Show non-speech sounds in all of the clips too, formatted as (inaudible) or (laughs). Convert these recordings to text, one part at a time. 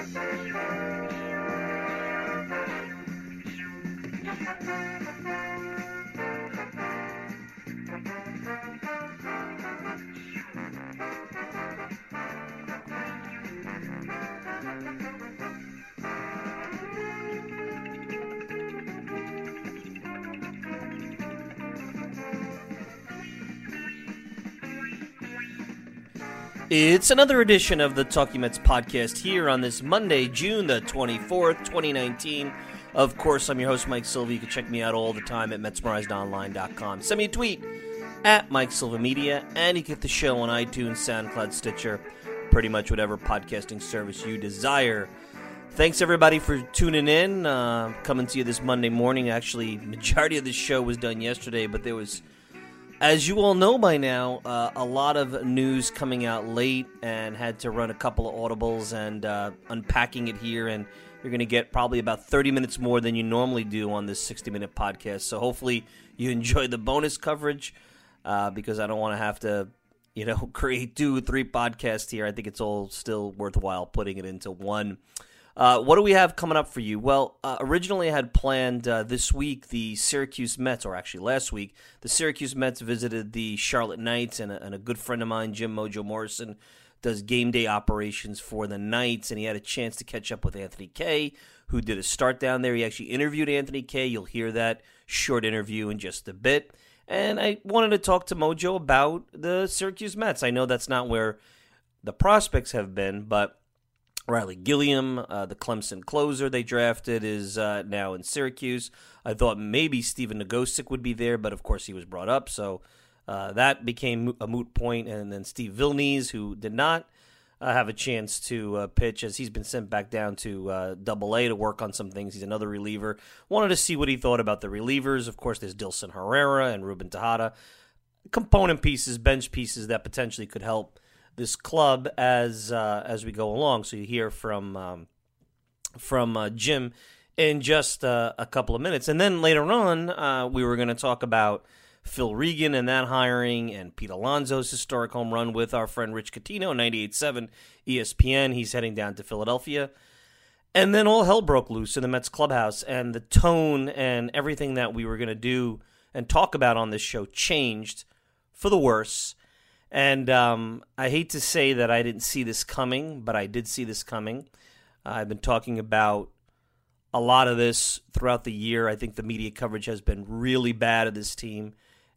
Thank you. It's another edition of the Talking Mets podcast here on this Monday, June the 24th, 2019. Of course, I'm your host, Mike Silva. You can check me out all the time at MetsMerizedOnline.com. Send me a tweet at Mike Silva Media, and you get the show on iTunes, SoundCloud, Stitcher, pretty much whatever podcasting service you desire. Thanks everybody for tuning in. Uh, coming to you this Monday morning. Actually, majority of the show was done yesterday, but there was as you all know by now, uh, a lot of news coming out late and had to run a couple of audibles and uh, unpacking it here. And you're going to get probably about 30 minutes more than you normally do on this 60 minute podcast. So hopefully you enjoy the bonus coverage uh, because I don't want to have to, you know, (laughs) create two, three podcasts here. I think it's all still worthwhile putting it into one. Uh, what do we have coming up for you? Well, uh, originally I had planned uh, this week the Syracuse Mets, or actually last week, the Syracuse Mets visited the Charlotte Knights, and a, and a good friend of mine, Jim Mojo Morrison, does game day operations for the Knights, and he had a chance to catch up with Anthony Kay, who did a start down there. He actually interviewed Anthony Kay. You'll hear that short interview in just a bit. And I wanted to talk to Mojo about the Syracuse Mets. I know that's not where the prospects have been, but Riley Gilliam, uh, the Clemson closer they drafted, is uh, now in Syracuse. I thought maybe Stephen Nogosek would be there, but of course he was brought up, so uh, that became a moot point. And then Steve Villines, who did not uh, have a chance to uh, pitch, as he's been sent back down to uh, Double A to work on some things. He's another reliever. Wanted to see what he thought about the relievers. Of course, there's Dilson Herrera and Ruben Tejada, component pieces, bench pieces that potentially could help this club as uh, as we go along. So you hear from um, from uh, Jim in just uh, a couple of minutes, and then later on uh, we were going to talk about Phil Regan and that hiring, and Pete Alonso's historic home run with our friend Rich Catino, 98.7 ESPN. He's heading down to Philadelphia. And then all hell broke loose in the Mets clubhouse, and the tone and everything that we were going to do and talk about on this show changed for the worse. And um, I hate to say that I didn't see this coming, but I did see this coming. Uh, I've been talking about a lot of this throughout the year. I think the media coverage has been really bad of this team.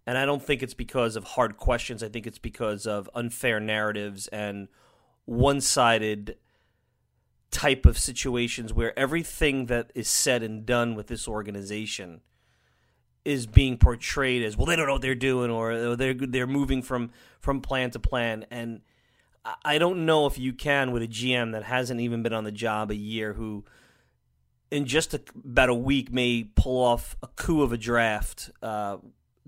And I don't think it's because of hard questions. I think it's because of unfair narratives and one sided type of situations where everything that is said and done with this organization is being portrayed as well they don't know what they're doing or they're they're moving from from plan to plan. And I don't know if you can with a GM that hasn't even been on the job a year who in just a, about a week may pull off a coup of a draft uh,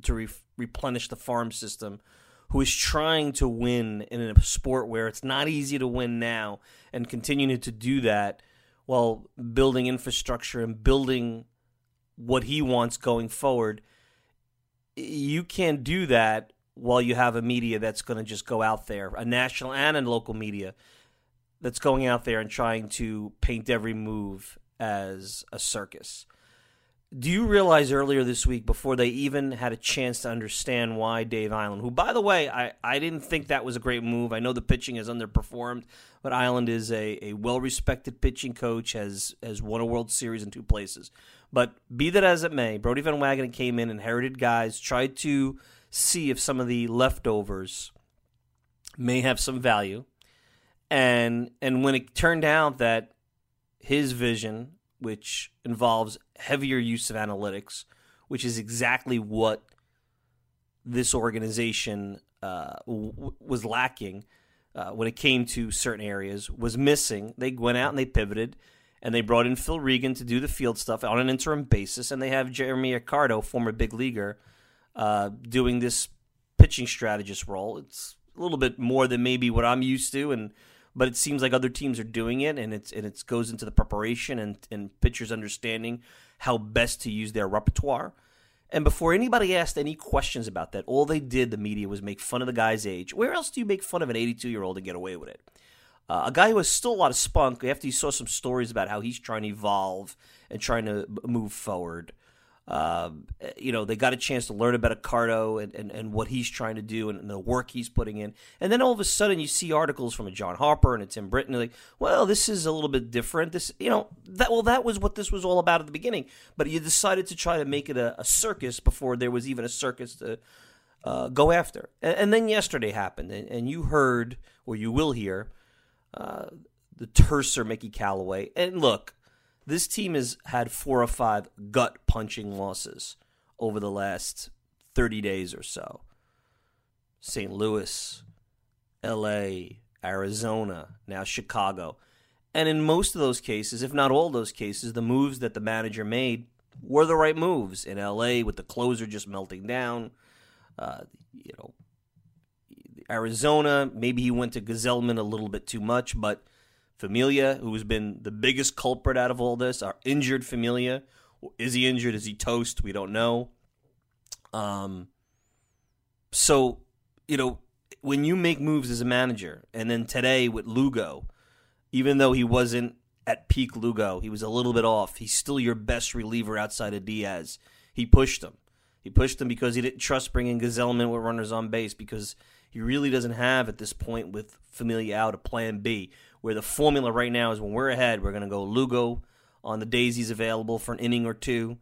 to re- replenish the farm system who is trying to win in a sport where it's not easy to win now and continuing to do that while building infrastructure and building what he wants going forward. You can't do that while you have a media that's going to just go out there, a national and a local media that's going out there and trying to paint every move as a circus. Do you realize earlier this week, before they even had a chance to understand why Dave Eiland, who, by the way, I, I didn't think that was a great move. I know the pitching has underperformed, but Eiland is a, a well respected pitching coach, has, has won a World Series in two places. But be that as it may, Brodie Van Wagenen came in, inherited guys, tried to see if some of the leftovers may have some value. And and when it turned out that his vision, which involves heavier use of analytics, which is exactly what this organization uh, w- was lacking uh, when it came to certain areas, was missing. They went out and they pivoted and they brought in Phil Regan to do the field stuff on an interim basis, and they have Jeremy Accardo, former big leaguer, uh, doing this pitching strategist role. It's a little bit more than maybe what I'm used to, and but it seems like other teams are doing it, and it's and it goes into the preparation and and pitchers understanding how best to use their repertoire. And before anybody asked any questions about that, all they did, the media, was make fun of the guy's age. Where else do you make fun of an 82 year old and get away with it? Uh, a guy who has still a lot of spunk after you saw some stories about how he's trying to evolve and trying to move forward. Uh, you know, they got a chance to learn about Accardo and, and, and what he's trying to do and, and, the work he's putting in. And then all of a sudden you see articles from a John Harper and a Tim Britton like, well, this is a little bit different. This, you know, that well, that was what this was all about at the beginning. But you decided to try to make it a, a circus before there was even a circus to uh, go after. And, and, then yesterday happened, and, and, you heard, or you will hear, uh, the terser Mickey Callaway. And look, this team has had four or five gut punching losses over the last 30 days or so. St. Louis, LA, Arizona, now Chicago. And in most of those cases, if not all those cases, the moves that the manager made were the right moves. In LA, with the closer just melting down, uh, you know, Arizona, maybe he went to Gsellman a little bit too much, but Familia, who's been the biggest culprit out of all this, our injured Familia. Is he injured? Is he toast? We don't know. Um, so, you know, when you make moves as a manager, and then today with Lugo, even though he wasn't at peak Lugo, he was a little bit off. He's still your best reliever outside of Diaz. He pushed him. He pushed him because he didn't trust bringing Gsellman with runners on base because he really doesn't have at this point with Familia out a plan B where the formula right now is when we're ahead, we're going to go Lugo on the days he's available for an inning or two,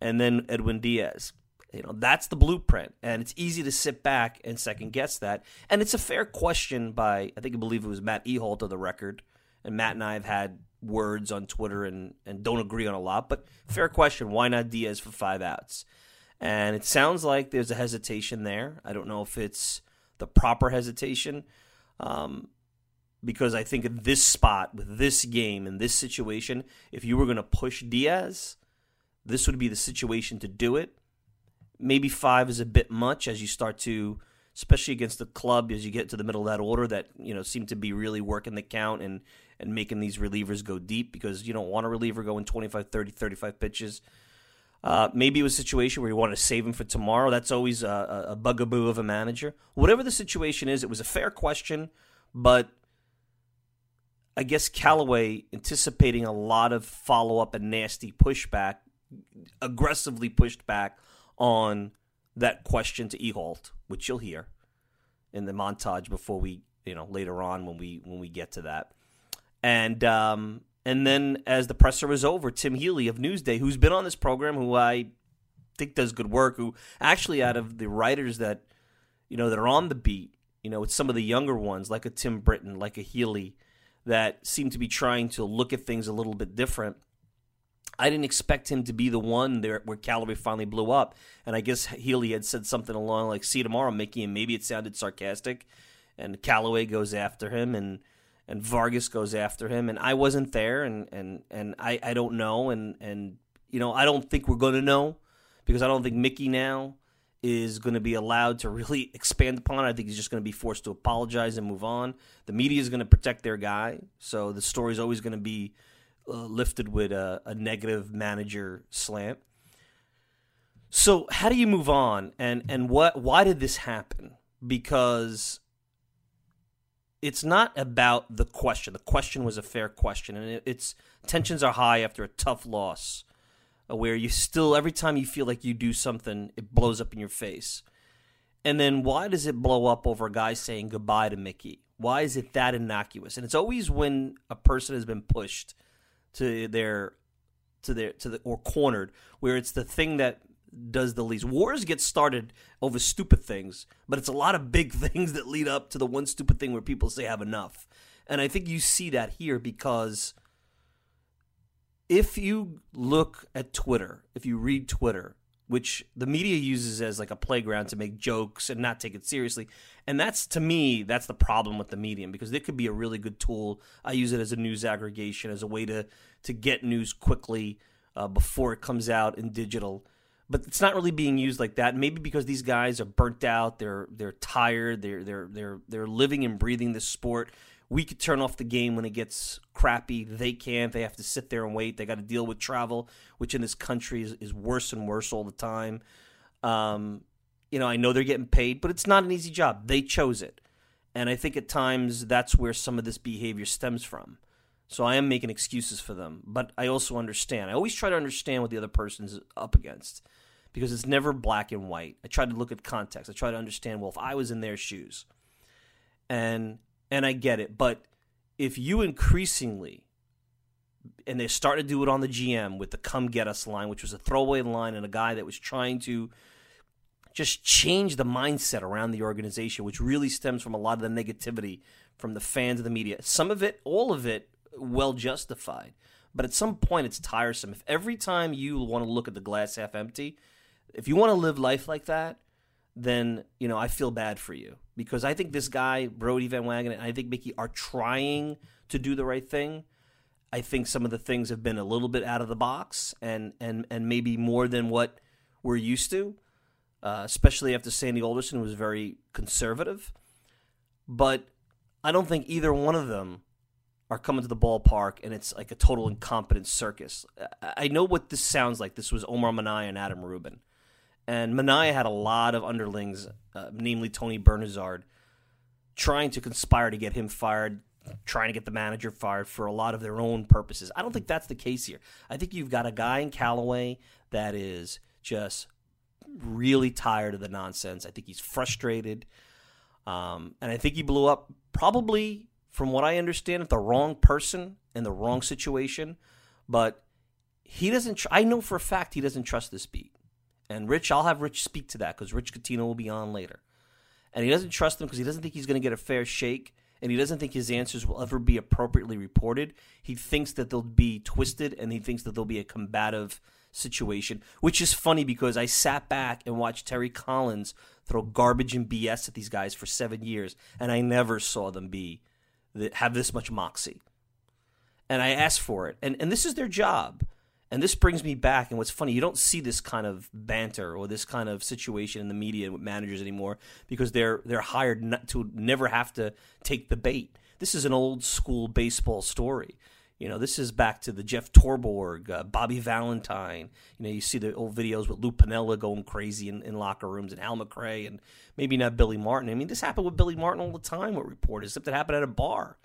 and then Edwin Diaz. You know, that's the blueprint. And it's easy to sit back and second guess that. And it's a fair question by, I think I believe it was Matt Ehalt of the record. And Matt and I have had words on Twitter and, and don't agree on a lot, but fair question. Why not Diaz for five outs? And it sounds like there's a hesitation there. I don't know if it's the proper hesitation. Um, because I think at this spot with this game and this situation, if you were going to push Diaz, this would be the situation to do it. Maybe five is a bit much as you start to, especially against the club, as you get to the middle of that order that you know seem to be really working the count and and making these relievers go deep because you don't want a reliever going 25, 30, 35 pitches. Uh, maybe it was a situation where you want to save him for tomorrow. That's always a, a bugaboo of a manager. Whatever the situation is, it was a fair question, but I guess Callaway anticipating a lot of follow up and nasty pushback, aggressively pushed back on that question to Ehalt, which you'll hear in the montage before we, you know, later on when we when we get to that. And um, and then as the presser was over, Tim Healey of Newsday, who's been on this program, who I think does good work, who actually out of the writers that you know that are on the beat, you know, it's some of the younger ones like a Tim Britton, like a Healey that seemed to be trying to look at things a little bit different. I didn't expect him to be the one there where Callaway finally blew up. And I guess Healey had said something along like, see you tomorrow, Mickey, and maybe it sounded sarcastic. And Callaway goes after him and and Vargas goes after him. And I wasn't there and, and, and I, I don't know and, and you know, I don't think we're gonna know because I don't think Mickey now is going to be allowed to really (laughs) expand upon. I think he's just going to be forced to apologize and move on. The media is going to protect their guy, so the story is always going to be uh, lifted with a, a, negative manager slant. So how do you move on, and and what? Why did this happen? Because it's not about the question. The question was a fair question, and it, it's tensions are high after a tough loss where you still every time you feel like you do something, it blows up in your face. And then why does it blow up over a guy saying goodbye to Mickey? Why is it that innocuous? And it's always when a person has been pushed to their to their to the or cornered where it's the thing that does the least. Wars get started over stupid things, but it's a lot of big (laughs) things that lead up to the one stupid thing where people say have enough. And I think you see that here because if you look at Twitter, if you read Twitter, which the media uses as like a playground to make jokes and not take it seriously. And that's to me, that's the problem with the medium because it could be a really good tool. I use it as a news aggregation, as a way to to get news quickly uh, before it comes out in digital. But it's not really being used like that. Maybe because these guys are burnt out, they're they're tired, they're they're they're they're living and breathing this sport we could turn off the game when it gets crappy. They can't. They have to sit there and wait. They got to deal with travel, which in this country is, is worse and worse all the time. Um, you know, I know they're getting paid, but it's not an easy job. They chose it. And I think at times that's where some of this behavior stems from. So I am making excuses for them, but I also understand. I always try to understand what the other person's up against because it's never black and white. I try to look at context. I try to understand, well, if I was in their shoes. And and I get it, but if you increasingly and they started to do it on the GM with the come get us line, which was a throwaway line and a guy that was trying to just change the mindset around the organization, which really stems from a lot of the negativity from the fans of the media. Some of it, all of it, well justified. But at some point, it's tiresome. If every time you want to look at the glass half empty, if you want to live life like that, then you know I feel bad for you because I think this guy Brodie Van Wagenen and I think Mickey are trying to do the right thing. I think some of the things have been a little bit out of the box and and and maybe more than what we're used to uh, especially after Sandy Alderson was very conservative. But I don't think either one of them are coming to the ballpark and it's like a total incompetent circus. I know what this sounds like. This was Omar Minaya and Adam Rubin. And Minaya had a lot of underlings, uh, namely Tony Bernazard, trying to conspire to get him fired, trying to get the manager fired for a lot of their own purposes. I don't think that's the case here. I think you've got a guy in Callaway that is just really tired of the nonsense. I think he's frustrated. Um, and I think he blew up probably, from what I understand, at the wrong person in the wrong situation. But he doesn't, tr- I know for a fact he doesn't trust this beat. And Rich, I'll have Rich speak to that because Rich Catino will be on later. And he doesn't trust them because he doesn't think he's going to get a fair shake and he doesn't think his answers will ever be appropriately reported. He thinks that they'll be twisted and he thinks that there'll be a combative situation, which is funny because I sat back and watched Terry Collins throw garbage and BS at these guys for seven years, and I never saw them be have this much moxie. And I asked for it, and and this is their job. And this brings me back. And what's funny, you don't see this kind of banter or this kind of situation in the media with managers anymore because they're they're hired not to never have to take the bait. This is an old school baseball story. You know, this is back to the Jeff Torborg, uh, Bobby Valentine. You know, you see the old videos with Lou Piniella going crazy in, in locker rooms and Hal McRae and maybe not Billy Martin. I mean, this happened with Billy Martin all the time with reporters, except it happened at a bar.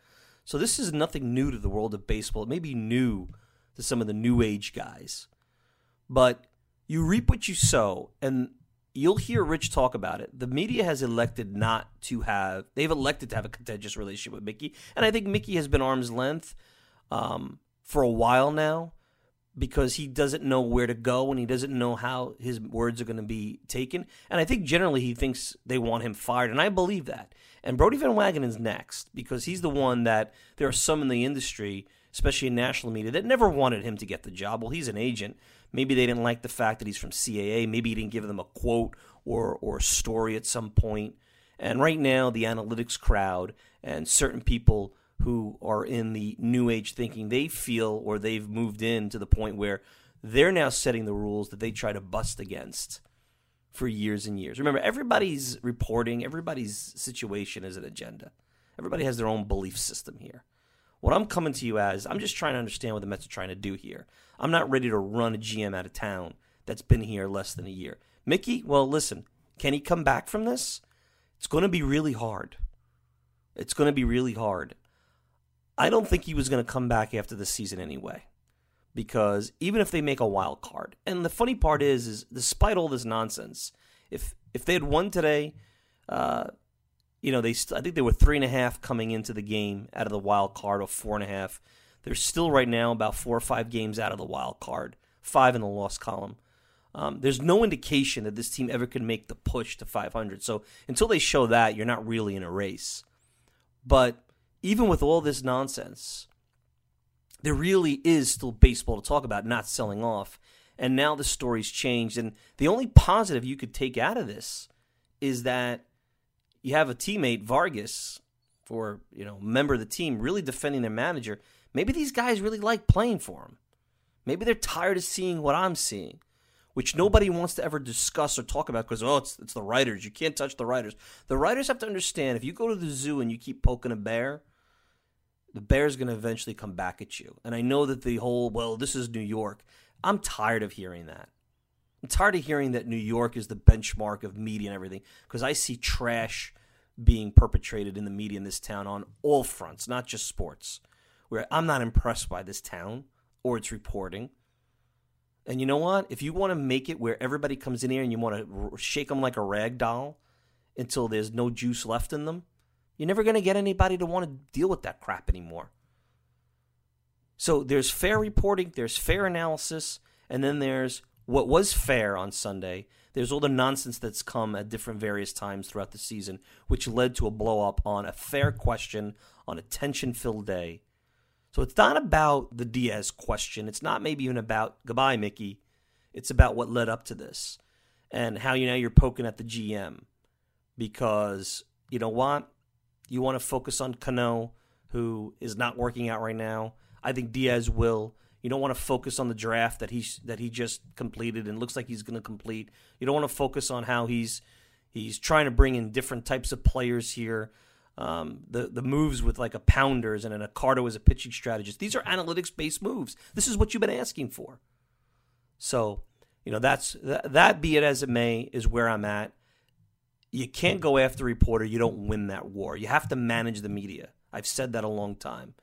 So this is nothing new to the world of baseball. It may be new to some of the new age guys, but you reap what you sow. And you'll hear Rich talk about it. The media has elected not to have, they've elected to have a contentious relationship with Mickey. And I think Mickey has been arm's length um, for a while now because he doesn't know where to go and he doesn't know how his words are going to be taken. And I think generally he thinks they want him fired, and I believe that. And Brodie Van Wagenen's next because he's the one that there are some in the industry, especially in national media, that never wanted him to get the job. Well, he's an agent. Maybe they didn't like the fact that he's from CAA. Maybe he didn't give them a quote or or a story at some point. And right now, the analytics crowd and certain people who are in the new age thinking they feel or they've moved in to the point where they're now setting the rules that they try to bust against for years and years. Remember, everybody's reporting, everybody's situation is an agenda. Everybody has their own belief system here. What I'm coming to you as, I'm just trying to understand what the Mets are trying to do here. I'm not ready to run a GM out of town that's been here less than a year. Mickey, well, listen, can he come back from this? It's going to be really hard. It's going to be really hard. I don't think he was going to come back after the season anyway. Because even if they make a wild card, and the funny part is, is despite all this nonsense, if if they had won today, uh, you know they st- I think they were three and a half coming into the game out of the wild card, or four and a half. They're still right now about four or five games out of the wild card, five in the loss column. Um, there's no indication that this team ever could make the push to 500. So until they show that, you're not really in a race. But even with all this nonsense, there really is still baseball to talk about, not selling off. And now the story's changed. And the only positive you could take out of this is that you have a teammate, Vargas, or you know, member of the team, really defending their manager. Maybe these guys really like playing for him. Maybe they're tired of seeing what I'm seeing, which nobody wants to ever discuss or talk about because oh, it's it's the writers. You can't touch the writers. The writers have to understand if you go to the zoo and you keep poking a bear, the bear's going to eventually come back at you. And I know that the whole, well, this is New York. I'm tired of hearing that. I'm tired of hearing that New York is the benchmark of media and everything because I see trash being perpetrated in the media in this town on all fronts, not just sports. Where I'm not impressed by this town or its reporting. And you know what? If you want to make it where everybody comes in here and you want to shake them like a rag doll until there's no juice left in them, you're never going to get anybody to want to deal with that crap anymore. So there's fair reporting, there's fair analysis, and then there's what was fair on Sunday. There's all the nonsense that's come at different various times throughout the season, which led to a blow up on a fair question on a tension filled day. So it's not about the Diaz question. It's not maybe even about goodbye, Mickey. It's about what led up to this and how you know you're poking at the GM because you know what? You want to focus on Cano, who is not working out right now. I think Diaz will. You don't want to focus on the draft that he's that he just completed and looks like he's going to complete. You don't want to focus on how he's he's trying to bring in different types of players here. Um, the the moves with like a Pounders and an Accardo as a pitching strategist. These are analytics based moves. This is what you've been asking for. So you know that's that, that be it as it may is where I'm at. You can't go after a reporter. You don't win that war. You have to manage the media. I've said that a long time.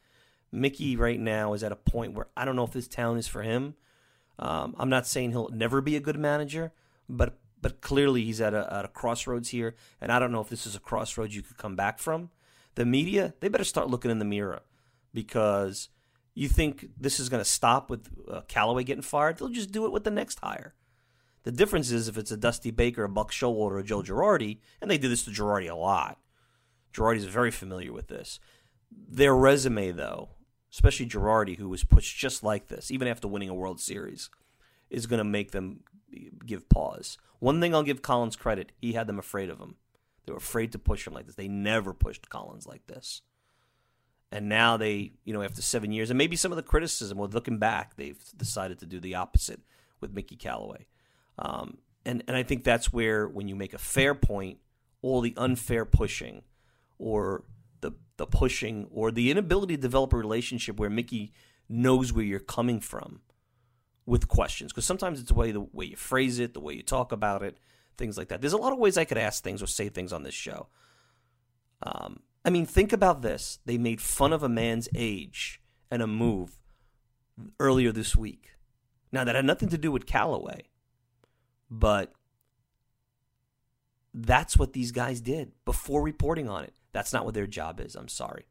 Mickey right now is at a point where I don't know if this town is for him. Um, I'm not saying he'll never be a good manager, but but clearly he's at a, at a crossroads here, and I don't know if this is a crossroads you could come back from. The media, they better start looking in the mirror because you think this is going to stop with uh, Callaway getting fired? They'll just do it with the next hire. The difference is if it's a Dusty Baker, a Buck Showalter, or a Joe Girardi, and they do this to Girardi a lot. Girardi's very familiar with this. Their resume, though, especially Girardi, who was pushed just like this, even after winning a World Series, is going to make them give pause. One thing I'll give Collins credit, he had them afraid of him. They were afraid to push him like this. They never pushed Collins like this. And now they, you know, after seven years, and maybe some of the criticism, well, looking back, they've decided to do the opposite with Mickey Callaway. Um, and, and I think that's where, when you make a fair point, all the unfair pushing or the pushing or the inability to develop a relationship where Mickey knows where you're coming from with questions because sometimes it's the way the way you phrase it, the way you talk about it, things like that. There's a lot of ways I could ask things or say things on this show. Um, I mean, think about this. They made fun of a man's age and a move earlier this week. Now that had nothing to do with Callaway, but that's what these guys did before reporting on it. That's not what their job is. I'm sorry.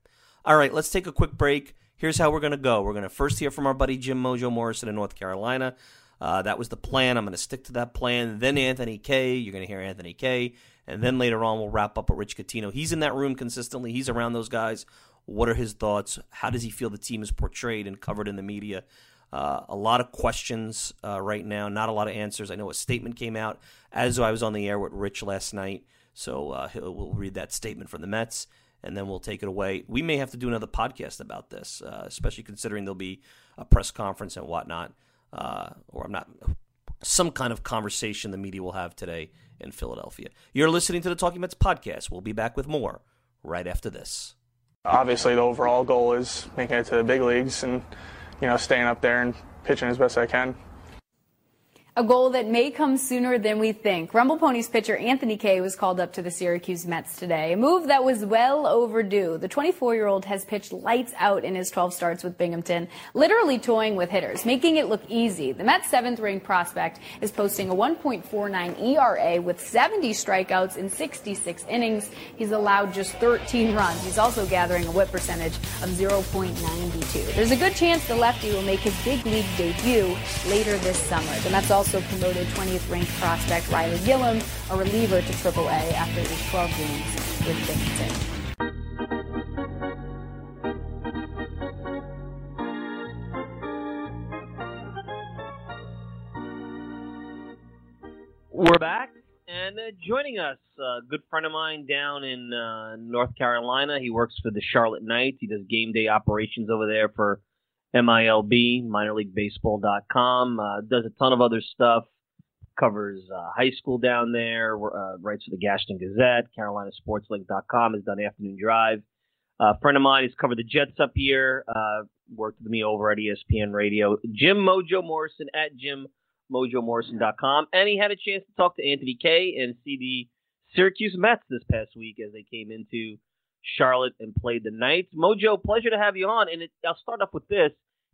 All right, let's take a quick break. Here's how we're going to go. We're going to first hear from our buddy Jim Mojo Morrison in North Carolina. Uh, that was the plan. I'm going to stick to that plan. Then Anthony Kay. You're going to hear Anthony Kay. And then later on, we'll wrap up with Rich Catino. He's in that room consistently. He's around those guys. What are his thoughts? How does he feel the team is portrayed and covered in the media? Uh, a lot of questions uh, right now, not a lot of answers. I know a statement came out as I was on the air with Rich last night. So uh, we'll read that statement from the Mets, and then we'll take it away. We may have to do another podcast about this, uh, especially considering there'll be a press conference and whatnot, uh, or I'm not some kind of conversation the media will have today in Philadelphia. You're listening to the Talking Mets podcast. We'll be back with more right after this. Obviously, the overall goal is making it to the big leagues and you know staying up there and pitching as best I can a goal that may come sooner than we think. Rumble Ponies pitcher Anthony Kay was called up to the Syracuse Mets today, a move that was well overdue. The 24-year-old has pitched lights out in his 12 starts with Binghamton, literally toying with hitters, making it look easy. The Mets' seventh-ranked prospect is posting a 1.49 ERA with 70 strikeouts in 66 innings. He's allowed just 13 runs. He's also gathering a whip percentage of 0.92. There's a good chance the lefty will make his big league debut later this summer. The Mets also also promoted 20th ranked prospect Riley Gilliam, a reliever, to AAA after his 12 games with Binghamton. We're back, and uh, joining us, a good friend of mine down in uh, North Carolina. He works for the Charlotte Knights. He does game day operations over there for MILB, minorleaguebaseball.com. Uh, does a ton of other stuff. Covers uh, high school down there. Uh, writes for the Gaston Gazette. CarolinaSportsLink.com has done Afternoon Drive. Uh, a friend of mine has covered the Jets up here. Uh, worked with me over at ESPN Radio. Jim Mojo Morrison at JimMojoMorrison.com. And he had a chance to talk to Anthony Kay and see the Syracuse Mets this past week as they came into Charlotte and played the Knights. Mojo, pleasure to have you on. And it, I'll start off with this.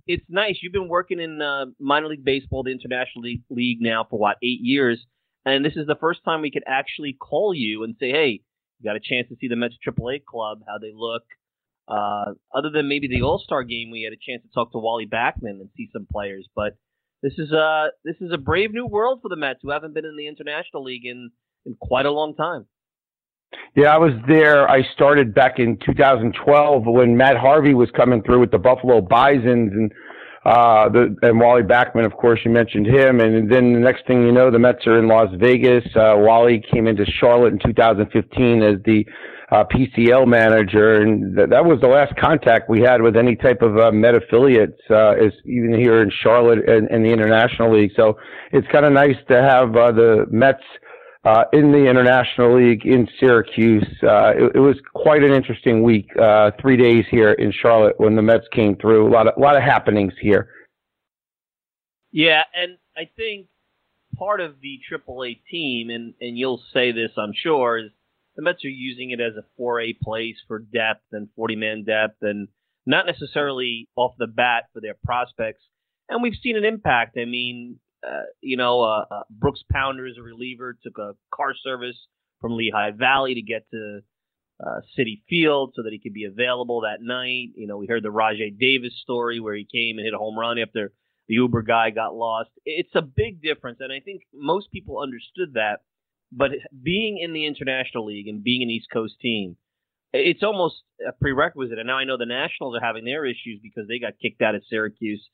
It's nice. You've been working in uh, minor league baseball, the International League, league now for what eight years, and this is the first time we could actually call you and say, "Hey, you got a chance to see the Mets AAA club, how they look." Uh, other than maybe the All Star game, we had a chance to talk to Wally Backman and see some players. But this is a this is a brave new world for the Mets, who haven't been in the International League in in quite a long time. Yeah, I was there. I started back in 2012 when Matt Harvey was coming through with the Buffalo Bisons and uh, the, and Wally Backman, of course, you mentioned him. And then the next thing you know, the Mets are in Las Vegas. Uh, Wally came into Charlotte in 2015 as the uh, PCL manager, and th- that was the last contact we had with any type of uh, Met affiliates, uh, is even here in Charlotte and, and the International League. So it's kind of nice to have uh, the Mets uh, in the International League in Syracuse. Uh, it, it was quite an interesting week, uh, three days here in Charlotte when the Mets came through. A lot of a lot of happenings here. Yeah, and I think part of the AAA team, and and you'll say this, I'm sure, is the Mets are using it as a 4A place for depth and 40 man depth, and not necessarily off the bat for their prospects. And we've seen an impact. I mean, you know, uh, uh, Brooks Pounder is a reliever, took a car service from Lehigh Valley to get to uh, Citi Field so that he could be available that night. You know, we heard the Rajai Davis story where he came and hit a home run after the Uber guy got lost. It's a big difference, and I think most people understood that. But being in the International League and being an East Coast team, it's almost a prerequisite. And now I know the Nationals are having their issues because they got kicked out of Syracuse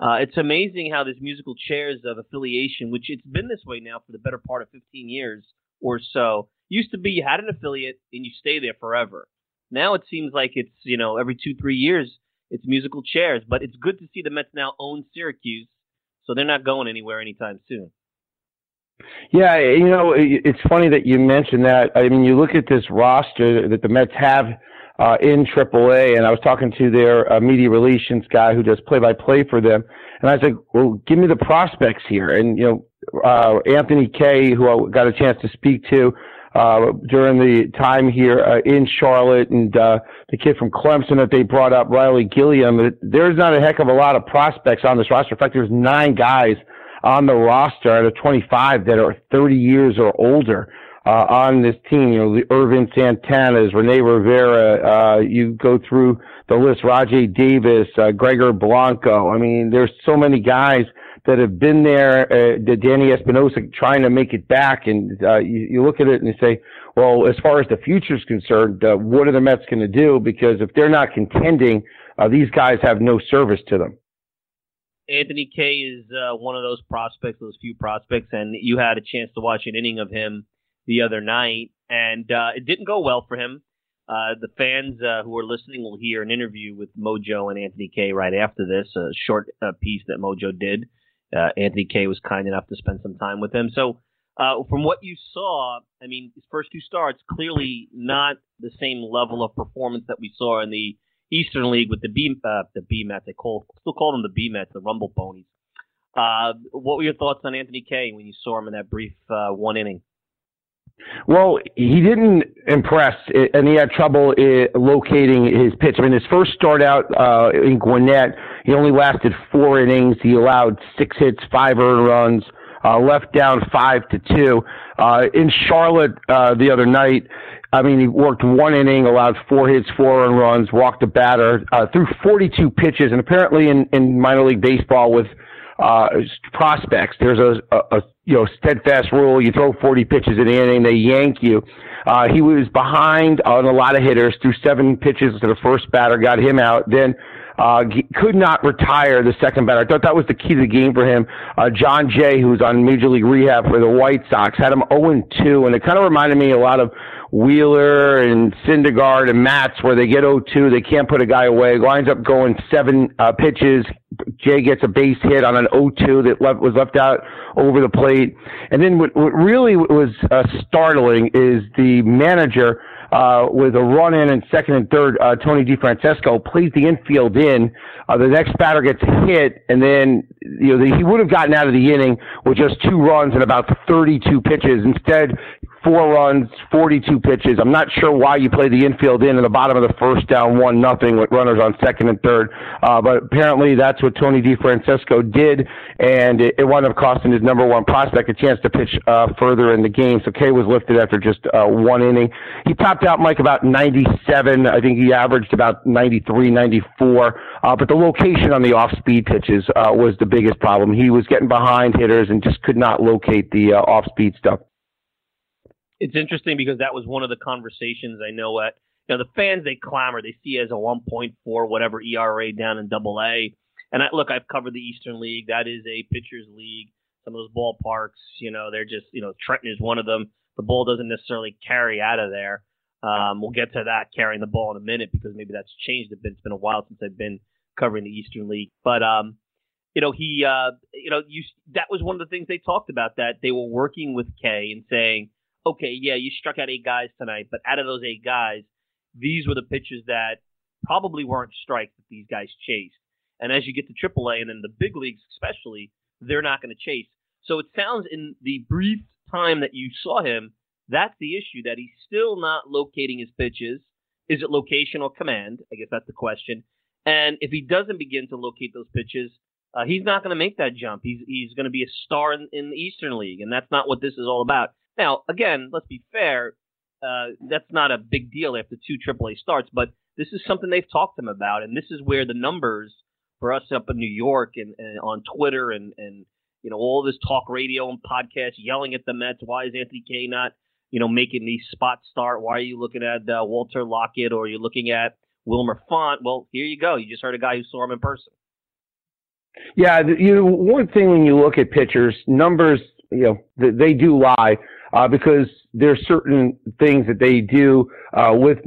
uh, it's amazing how this musical chairs of affiliation, which it's been this way now for the better part of 15 years or so, used to be you had an affiliate and you stay there forever. Now it seems like it's you know every two three years it's musical chairs, but it's good to see the Mets now own Syracuse, so they're not going anywhere anytime soon. Yeah, you know, it's funny that you mentioned that. I mean, you look at this roster that the Mets have uh, in AAA, and I was talking to their uh, media relations guy who does play-by-play for them, and I said, like, "Well, give me the prospects here." And you know, uh, Anthony Kay, who I got a chance to speak to uh, during the time here uh, in Charlotte, and uh, the kid from Clemson that they brought up, Riley Gilliam. There's not a heck of a lot of prospects on this roster. In fact, there's nine guys on the roster out of 25 that are 30 years or older uh, on this team. You know, the Ervin Santanas, Rene Rivera. Uh, you go through the list: Rajai Davis, uh, Gregor Blanco. I mean, there's so many guys that have been there. Uh, Danny Espinosa trying to make it back, and uh, you, you look at it and you say, well, as far as the future is concerned, uh, what are the Mets going to do? Because if they're not contending, uh, these guys have no service to them. Anthony Kay is uh, one of those prospects, those few prospects, and you had a chance to watch an inning of him the other night, and uh, it didn't go well for him. Uh, the fans uh, who are listening will hear an interview with Mojo and Anthony Kay right after this, a short uh, piece that Mojo did. Uh, Anthony Kay was kind enough to spend some time with him. So, uh, from what you saw, I mean, his first two starts clearly not the same level of performance that we saw in the Eastern League with the B the B Mets. They call still call them the B Mets, the Rumble Ponies. what were your thoughts on Anthony Kay when you saw him in that brief one inning? Well, he didn't impress, and he had trouble uh, locating his pitch. I mean, his first start out uh, in Gwinnett, he only lasted four innings. He allowed six hits, five earned runs, uh, left down five to two. Uh, in Charlotte uh, the other night, I mean, he worked one inning, allowed four hits, four earned runs, walked a batter, uh, threw 42 pitches, and apparently in, in minor league baseball with uh, prospects. There's a, a, a, you know steadfast rule: you throw 40 pitches in the inning, they yank you. Uh, he was behind on a lot of hitters, threw seven pitches to the first batter, got him out. Then uh, could not retire the second batter. I thought that was the key to the game for him. Uh, Jon Jay, who's on Major League Rehab for the White Sox, had him 0-2, and it kind of reminded me a lot of Wheeler and Syndergaard and Matz, where they get 0-2, they can't put a guy away. Winds up going seven uh, pitches. Jay gets a base hit on an 0-2 that left, was left out over the plate. And then what, what really was uh, startling is the manager uh, with a run in and second and third, uh, Tony DeFrancesco plays the infield in. Uh, the next batter gets hit, and then you know the, he would have gotten out of the inning with just two runs and about 32 pitches. Instead, four runs, 42 pitches. I'm not sure why you play the infield in in the bottom of the first down, one nothing with runners on second and third. Uh, but apparently that's what Tony DeFrancesco did, and it, it wound up costing his number one prospect a chance to pitch uh, further in the game. So Kay was lifted after just uh, one inning. He topped out Mike about 97. I think he averaged about 93, 94. Uh, but the location on the off-speed pitches uh, was the biggest problem. He was getting behind hitters and just could not locate the uh, off-speed stuff it's interesting because that was one of the conversations I know at you know the fans they clamor they see as a 1.4 whatever ERA down in Double A. And I, look, I've covered the Eastern League. That is a pitchers league. Some of those ballparks, you know, they're just you know Trenton is one of them. The ball doesn't necessarily carry out of there. Um, we'll get to that carrying the ball in a minute because maybe that's changed a bit. It's been a while since I've been covering the Eastern League, but um, you know he, uh, you know, you that was one of the things they talked about that they were working with Kay and saying okay, yeah, you struck out eight guys tonight, but out of those eight guys, these were the pitches that probably weren't strikes that these guys chased. And as you get to AAA and then the big leagues especially, they're not going to chase. So it sounds in the brief time that you saw him, that's the issue that he's still not locating his pitches. Is it location or command? I guess that's the question. And if he doesn't begin to locate those pitches, uh, he's not going to make that jump. He's he's going to be a star in, in the Eastern League, and that's not what this is all about. Now, again, let's be fair. Uh, that's not a big deal after two AAA starts, but this is something they've talked to him about, and this is where the numbers for us up in New York and, and on Twitter and and you know all this talk radio and podcast yelling at the Mets. Why is Anthony Kay not you know making these spots start? Why are you looking at uh, Walker Lockett or you're looking at Wilmer Font? Well, here you go. You just heard a guy who saw him in person. Yeah, you one thing when you look at pitchers, numbers, you know, they do lie uh, because there's certain things that they do uh, with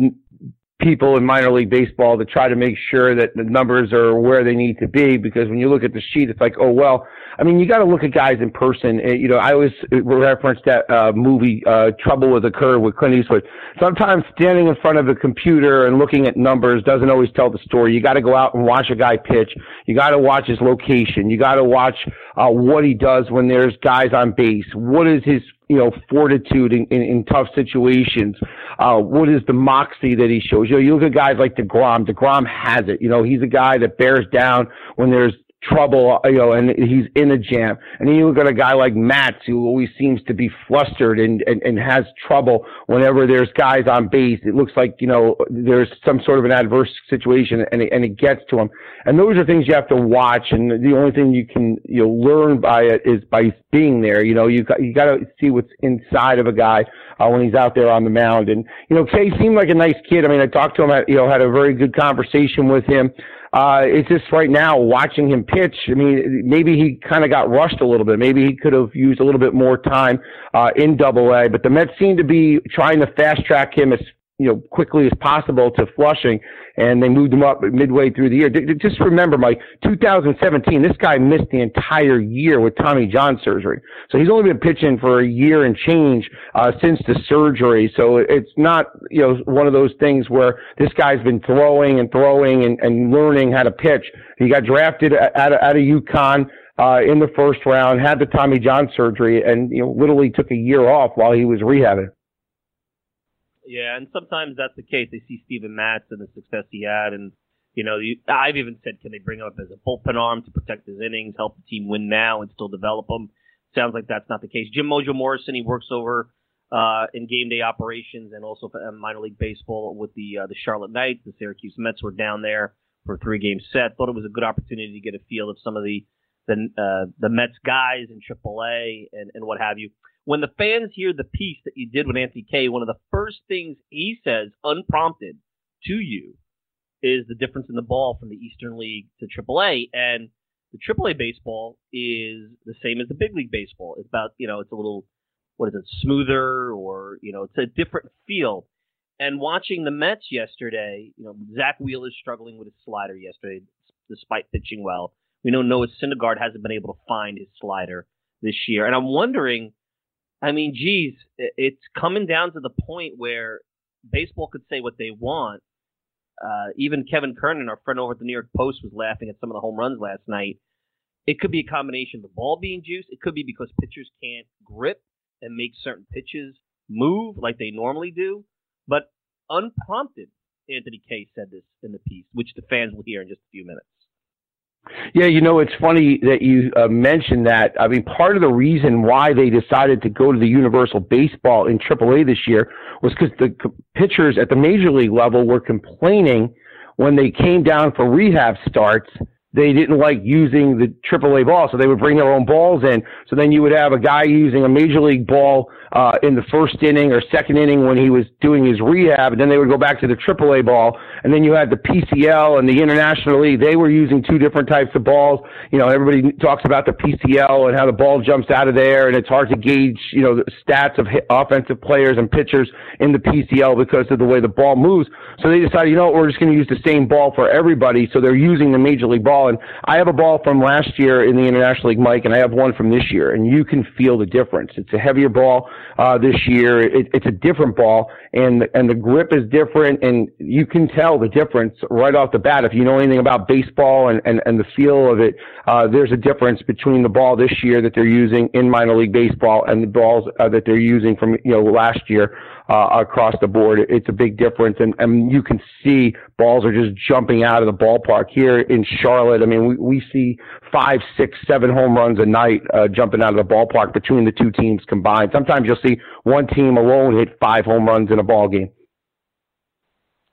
people in minor league baseball to try to make sure that the numbers are where they need to be. Because when you look at the sheet, it's like, oh well. I mean, you got to look at guys in person. You know, I always reference that uh, movie uh, Trouble with the Curve with Clint Eastwood. Sometimes standing in front of a computer and looking at numbers doesn't always tell the story. You got to go out and watch a guy pitch. You got to watch his location. You got to watch uh, what he does when there's guys on base. What is his you know, fortitude in, in, in tough situations. Uh, what is the moxie that he shows? You know, you look at guys like DeGrom. DeGrom has it. You know, he's a guy that bears down when there's trouble, you know, and he's in a jam. And then you look at a guy like Matz, who always seems to be flustered and, and, and has trouble whenever there's guys on base. It looks like, you know, there's some sort of an adverse situation and it, and it gets to him. And those are things you have to watch. And the only thing you can, you know, learn by it is by being there. You know, you got, you got to see what's inside of a guy. Uh, when he's out there on the mound, and you know, Kay seemed like a nice kid. I mean, I talked to him, you know, had a very good conversation with him. Uh, it's just right now watching him pitch. I mean, maybe he kind of got rushed a little bit. Maybe he could have used a little bit more time uh, in Double A. But the Mets seem to be trying to fast track him as you know quickly as possible to Flushing, and they moved him up midway through the year. Just remember, Mike, 2017, this guy missed the entire year with Tommy John surgery, so he's only been pitching for a year and change uh, since the surgery. So it's not you know one of those things where this guy's been throwing and throwing and, and learning how to pitch. He got drafted out of, out of UConn. Uh, in the first round, had the Tommy John surgery, and you know, literally took a year off while he was rehabbing. Yeah, and sometimes that's the case. They see Steven Matz and the success he had, and you know, you, I've even said, can they bring him up as a bullpen arm to protect his innings, help the team win now, and still develop him? Sounds like that's not the case. Jim Mojo Morrison, he works over uh, in game day operations and also for minor league baseball with the uh, the Charlotte Knights. The Syracuse Mets were down there for a three game set. Thought it was a good opportunity to get a feel of some of the the uh, the Mets guys in AAA and and what have you when the fans hear the piece that you did with Anthony Kay, one of the first things he says, unprompted to you, is the difference in the ball from the Eastern League to AAA. And the AAA baseball is the same as the big league baseball. It's about, you know, it's a little, what is it, smoother or, you know, it's a different feel. And watching the Mets yesterday, you know, Zack Wheeler is struggling with his slider yesterday, despite pitching well. We know Noah Syndergaard hasn't been able to find his slider this year. And I'm wondering I mean, geez, it's coming down to the point where baseball could say what they want. Uh, even Kevin Kernan, our friend over at the New York Post, was laughing at some of the home runs last night. It could be a combination of the ball being juiced. It could be because pitchers can't grip and make certain pitches move like they normally do, but unprompted. Anthony Kay said this in the piece, which the fans will hear in just a few minutes. Yeah, you know, it's funny that you uh, mentioned that. I mean, part of the reason why they decided to go to the universal baseball in AAA this year was because the pitchers at the major league level were complaining when they came down for rehab starts they didn't like using the AAA ball, so they would bring their own balls in. So then you would have a guy using a major league ball uh, in the first inning or second inning when he was doing his rehab, and then they would go back to the AAA ball. And then you had the PCL and the International League. They were using two different types of balls. You know, everybody talks about the PCL and how the ball jumps out of there, and it's hard to gauge, you know, the stats of offensive players and pitchers in the PCL because of the way the ball moves. So they decided, you know, we're just going to use the same ball for everybody. So they're using the major league ball ball. And I have a ball from last year in the International League, Mike, and I have one from this year, and you can feel the difference. It's a heavier ball uh, this year. It, it's a different ball, and and the grip is different, and you can tell the difference right off the bat. If you know anything about baseball and and, and the feel of it, uh, there's a difference between the ball this year that they're using in minor league baseball and the balls uh, that they're using from you know last year uh, across the board. It's a big difference, and, and you can see balls are just jumping out of the ballpark here in Charlotte. I mean, we, we see five, six, seven home runs a night uh, jumping out of the ballpark between the two teams combined. Sometimes you'll see one team alone hit five home runs in a ball game.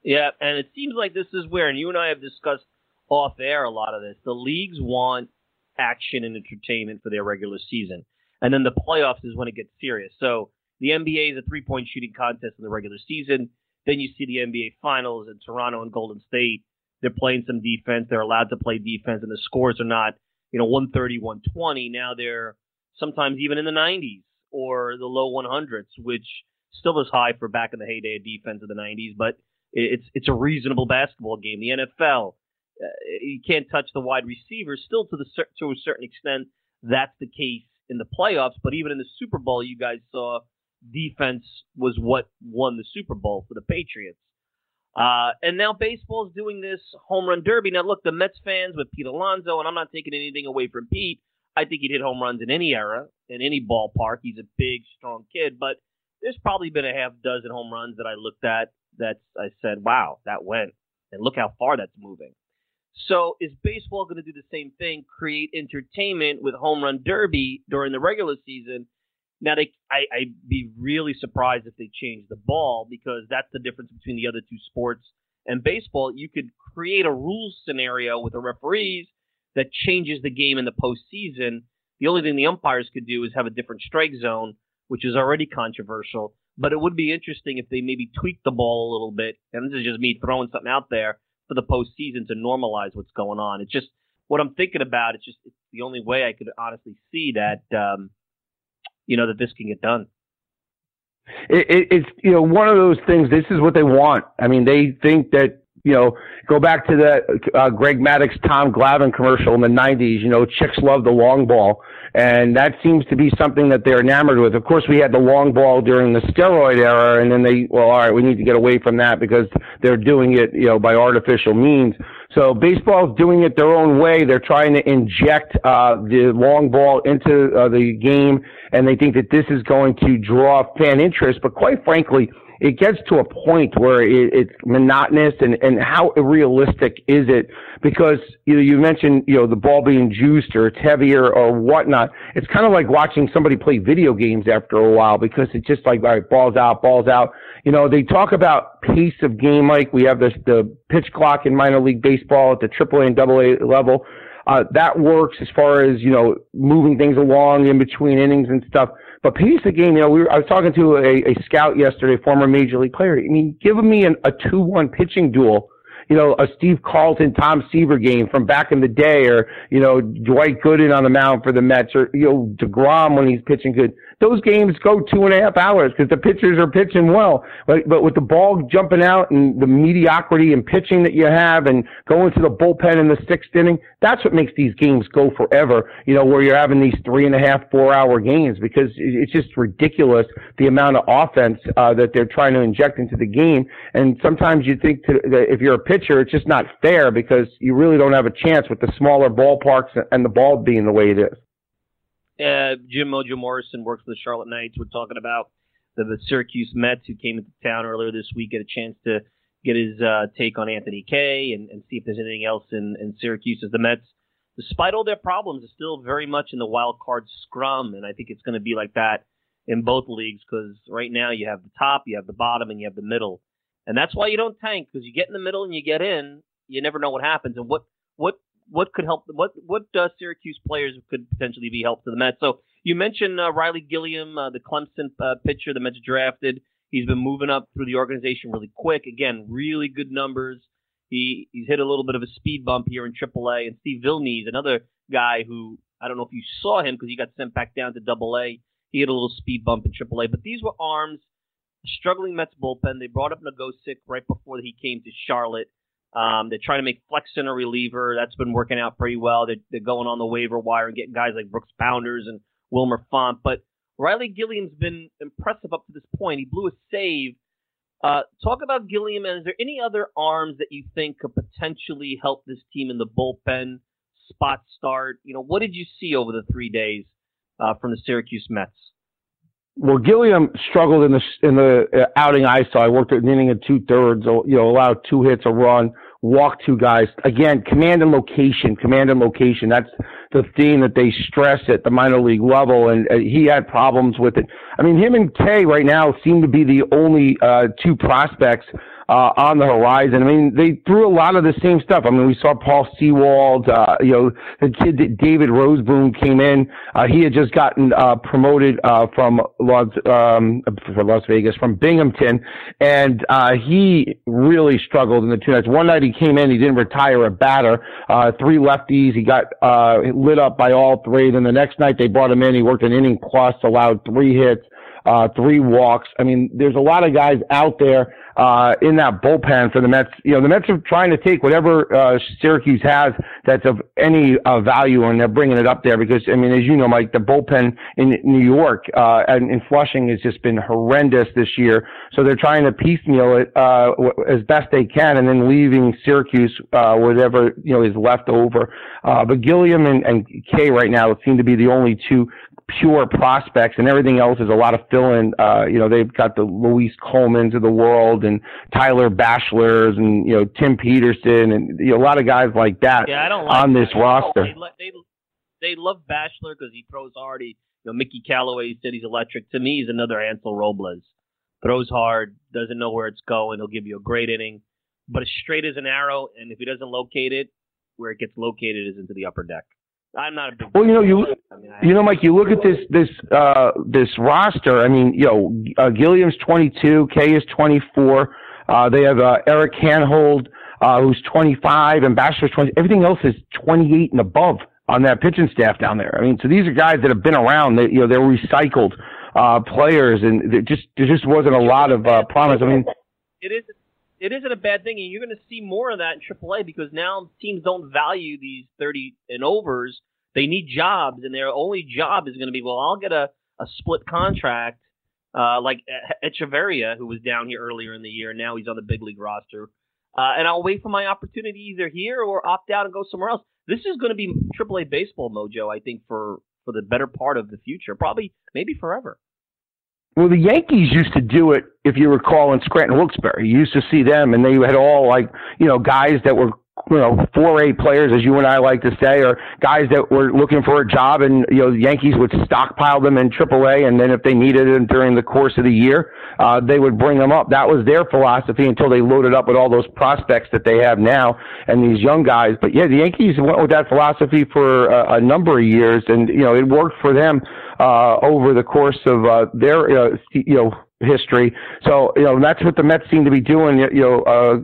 Yeah, and it seems like this is where, and you and I have discussed off air a lot of this. The leagues want action and entertainment for their regular season, and then the playoffs is when it gets serious. So the NBA is a three point shooting contest in the regular season. Then you see the NBA finals in Toronto and Golden State. They're playing some defense. They're allowed to play defense, and the scores are not, you know, 130, 120. Now they're sometimes even in the 90s or the low 100s, which still is high for back in the heyday of defense of the 90s, but it's it's a reasonable basketball game. The NFL, uh, you can't touch the wide receivers. Still, to the to a certain extent, that's the case in the playoffs. But even in the Super Bowl, you guys saw defense was what won the Super Bowl for the Patriots. Uh, and now baseball is doing this home run derby. Now, look, the Mets fans with Pete Alonso, and I'm not taking anything away from Pete. I think he'd hit home runs in any era, in any ballpark. He's a big, strong kid, but there's probably been a half dozen home runs that I looked at that I said, wow, that went. And look how far that's moving. So is baseball going to do the same thing, create entertainment with home run derby during the regular season now, they, I, I'd be really surprised if they change the ball because that's the difference between the other two sports and baseball. You could create a rules scenario with the referees that changes the game in the postseason. The only thing the umpires could do is have a different strike zone, which is already controversial. But it would be interesting if they maybe tweak the ball a little bit. And this is just me throwing something out there for the postseason to normalize what's going on. It's just what I'm thinking about. It's just it's the only way I could honestly see that um, you know that this can get done. It, it, it's you know one of those things. This is what they want. I mean, they think that you know go back to the uh, Greg Maddux Tom Glavine commercial in the '90s. You know, chicks love the long ball, and that seems to be something that they're enamored with. Of course, we had the long ball during the steroid era, and then they well, all right, we need to get away from that because they're doing it you know by artificial means. So baseball is doing it their own way. They're trying to inject uh, the long ball into uh, the game, and they think that this is going to draw fan interest. But quite frankly, it gets to a point where it, it's monotonous and, and how realistic is it? Because you know, you mentioned, you know, the ball being juiced or it's heavier or whatnot. It's kind of like watching somebody play video games after a while because it's just like, all right, balls out, balls out. You know, they talk about pace of game like we have this, the pitch clock in minor league baseball at the AAA and AA level. Uh, that works as far as, you know, moving things along in between innings and stuff. But pace of game, you know, we were, I was talking to a, a scout yesterday, former major league player. I mean, give me an, a two-one pitching duel you know, a Steve Carlton, Tom Seaver game from back in the day, or, you know, Dwight Gooden on the mound for the Mets, or, you know, DeGrom when he's pitching good those games go two and a half hours because the pitchers are pitching well. But, but with the ball jumping out and the mediocrity and pitching that you have and going to the bullpen in the sixth inning, that's what makes these games go forever, you know, where you're having these three and a half, four hour games because it's just ridiculous the amount of offense uh, that they're trying to inject into the game. And sometimes you think to, that if you're a pitcher, it's just not fair because you really don't have a chance with the smaller ballparks and the ball being the way it is uh, Jim Mojo Morrison works for the Charlotte Knights. We're talking about the, the Syracuse Mets, who came into town earlier this week, get a chance to get his uh, take on Anthony Kay and, and see if there's anything else in, in Syracuse as the Mets, despite all their problems, are still very much in the wild card scrum, and I think it's going to be like that in both leagues because right now you have the top, you have the bottom, and you have the middle, and that's why you don't tank because you get in the middle and you get in, you never know what happens. And what what what could help what what uh, Syracuse players could potentially be help to the Mets. So you mentioned uh, Riley Gilliam, uh, the Clemson uh, pitcher the Mets drafted. He's been moving up through the organization really quick. Again, really good numbers. He he's hit a little bit of a speed bump here in AAA. And Steve Villines, another guy who I don't know if you saw him because he got sent back down to AA. He had a little speed bump in AAA. But these were arms. Struggling Mets bullpen. They brought up Nogosek right before he came to Charlotte. Um, they're trying to make Flexen a reliever. That's been working out pretty well. They're, they're going on the waiver wire and getting guys like Brooks Pounders and Wilmer Font. But Riley Gilliam's been impressive up to this point. He blew a save. Uh, talk about Gilliam, and is there any other arms that you think could potentially help this team in the bullpen, spot start? You know, what did you see over the three days uh, from the Syracuse Mets? Well, Gilliam struggled in the in the uh, outing I saw. I worked at an inning and two thirds. You know, allowed two hits, a run, walked two guys. Again, command and location, command and location. That's the theme that they stress at the minor league level, and uh, he had problems with it. I mean, him and Kay right now seem to be the only uh, two prospects uh, on the horizon. I mean, they threw a lot of the same stuff. I mean, we saw Paul Sewald, uh, you know, the kid that David Roseboom came in. Uh, he had just gotten uh, promoted uh, from Las um, for Las Vegas from Binghamton, and uh, he really struggled in the two nights. One night he came in, he didn't retire a batter. Uh, three lefties, he got uh, lit up by all three. Then the next night they brought him in, he worked an inning plus, allowed three hits. Uh, three walks. I mean, there's a lot of guys out there uh, in that bullpen for the Mets. You know, the Mets are trying to take whatever uh, Syracuse has that's of any uh, value, and they're bringing it up there because, I mean, as you know, Mike, the bullpen in New York uh, and in Flushing has just been horrendous this year. So they're trying to piecemeal it uh, as best they can, and then leaving Syracuse uh, whatever you know is left over. Uh, but Gilliam and, and Kay right now seem to be the only two pure prospects, and everything else is a lot of fill-in. Uh, you know, they've got the Luis Colemans of the world, and Tyler Bashlors, and you know Tim Peterson, and you know, a lot of guys like that yeah, I don't like on this roster. They, they, they love Bashlor because he throws hard. He, you know, Mickey Callaway said he's electric. To me, he's another Hansel Robles. Throws hard, doesn't know where it's going. He'll give you a great inning, but as straight as an arrow. And if he doesn't locate it, where it gets located is into the upper deck. I'm not a big. Well, you know, you I mean, I, you know, Mike. You look at this this uh, this roster. I mean, you know, uh, Gilliam's 22, Kay is 24. Uh, they have uh, Eric Hanhold, uh, who's 25, and Bashlor's 20. Everything else is 28 and above on that pitching staff down there. I mean, so these are guys that have been around. They, you know, they're recycled uh, players, and there just there just wasn't a lot of uh, promise. I mean, it is it isn't a bad thing, and you're going to see more of that in AAA because now teams don't value these 30 and overs. They need jobs, and their only job is going to be, well, I'll get a, a split contract uh, like Hechavarria, who was down here earlier in the year, and now he's on the big league roster. Uh, and I'll wait for my opportunity either here or opt out and go somewhere else. This is going to be AAA baseball mojo, I think, for for the better part of the future, probably maybe forever. Well, the Yankees used to do it, if you recall, in Scranton Wilkes-Barre. You used to see them, and they had all like, you know, guys that were, you know, four A players, as you and I like to say, or guys that were looking for a job, and you know, the Yankees would stockpile them in AAA, and then if they needed them during the course of the year, uh, they would bring them up. That was their philosophy until they loaded up with all those prospects that they have now and these young guys. But yeah, the Yankees went with that philosophy for a, a number of years, and you know, it worked for them uh, over the course of uh, their uh, you know history. So you know that's what the Mets seem to be doing. You know, uh,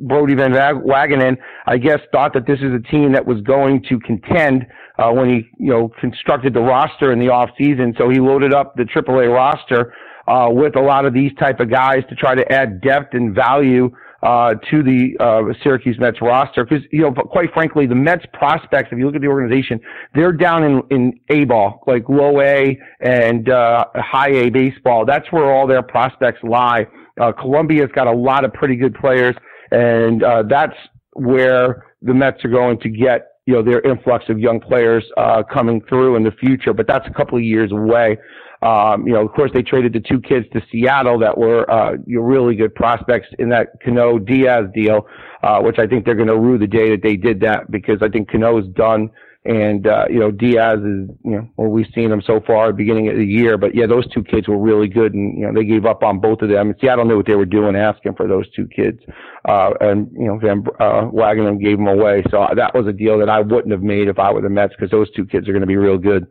Brodie Van Wagenen, I guess, thought that this is a team that was going to contend uh, when he you know constructed the roster in the off season. So he loaded up the AAA roster uh, with a lot of these type of guys to try to add depth and value uh, to the uh, Syracuse Mets roster because you know, quite frankly, the Mets prospects, if you look at the organization, they're down in in A ball, like low A and uh, high A baseball. That's where all their prospects lie. Uh, Columbia's got a lot of pretty good players, and uh, that's where the Mets are going to get you know their influx of young players uh, coming through in the future. But that's a couple of years away. Um, you know, of course, they traded the two kids to Seattle that were uh, really good prospects in that Cano Diaz deal, uh, which I think they're going to rue the day that they did that because I think Cano's done and, uh, you know, Diaz is, you know, well, we've seen him so far at the beginning of the year. But yeah, those two kids were really good. And, you know, they gave up on both of them. And Seattle knew what they were doing asking for those two kids. Uh, and, you know, Van, uh, Wagenen gave them away. So that was a deal that I wouldn't have made if I were the Mets because those two kids are going to be real good.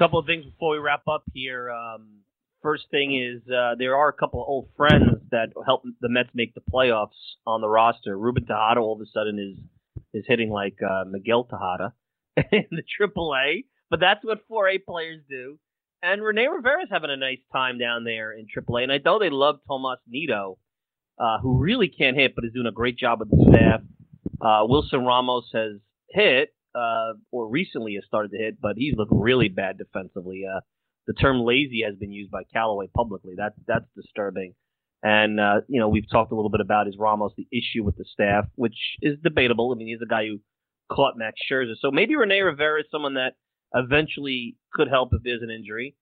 Couple of things before we wrap up here. Um, first thing is uh, there are a couple of old friends that helped the Mets make the playoffs on the roster. Ruben Tejada all of a sudden is is hitting like uh, Miguel Tejada (laughs) in the AAA, but that's what 4A players do. And Rene Rivera's having a nice time down there in AAA, and I know they love Tomas Nido, uh, who really can't hit, but is doing a great job with the staff. Uh, Wilson Ramos has hit, uh, or recently has started to hit, but he's looked really bad defensively. Uh, the term lazy has been used by Callaway publicly. That's that's disturbing. And uh, you know, we've talked a little bit about is Ramos the issue with the staff, which is debatable. I mean, he's a guy who caught Max Scherzer. So maybe Rene Rivera is someone that eventually could help if there's an injury.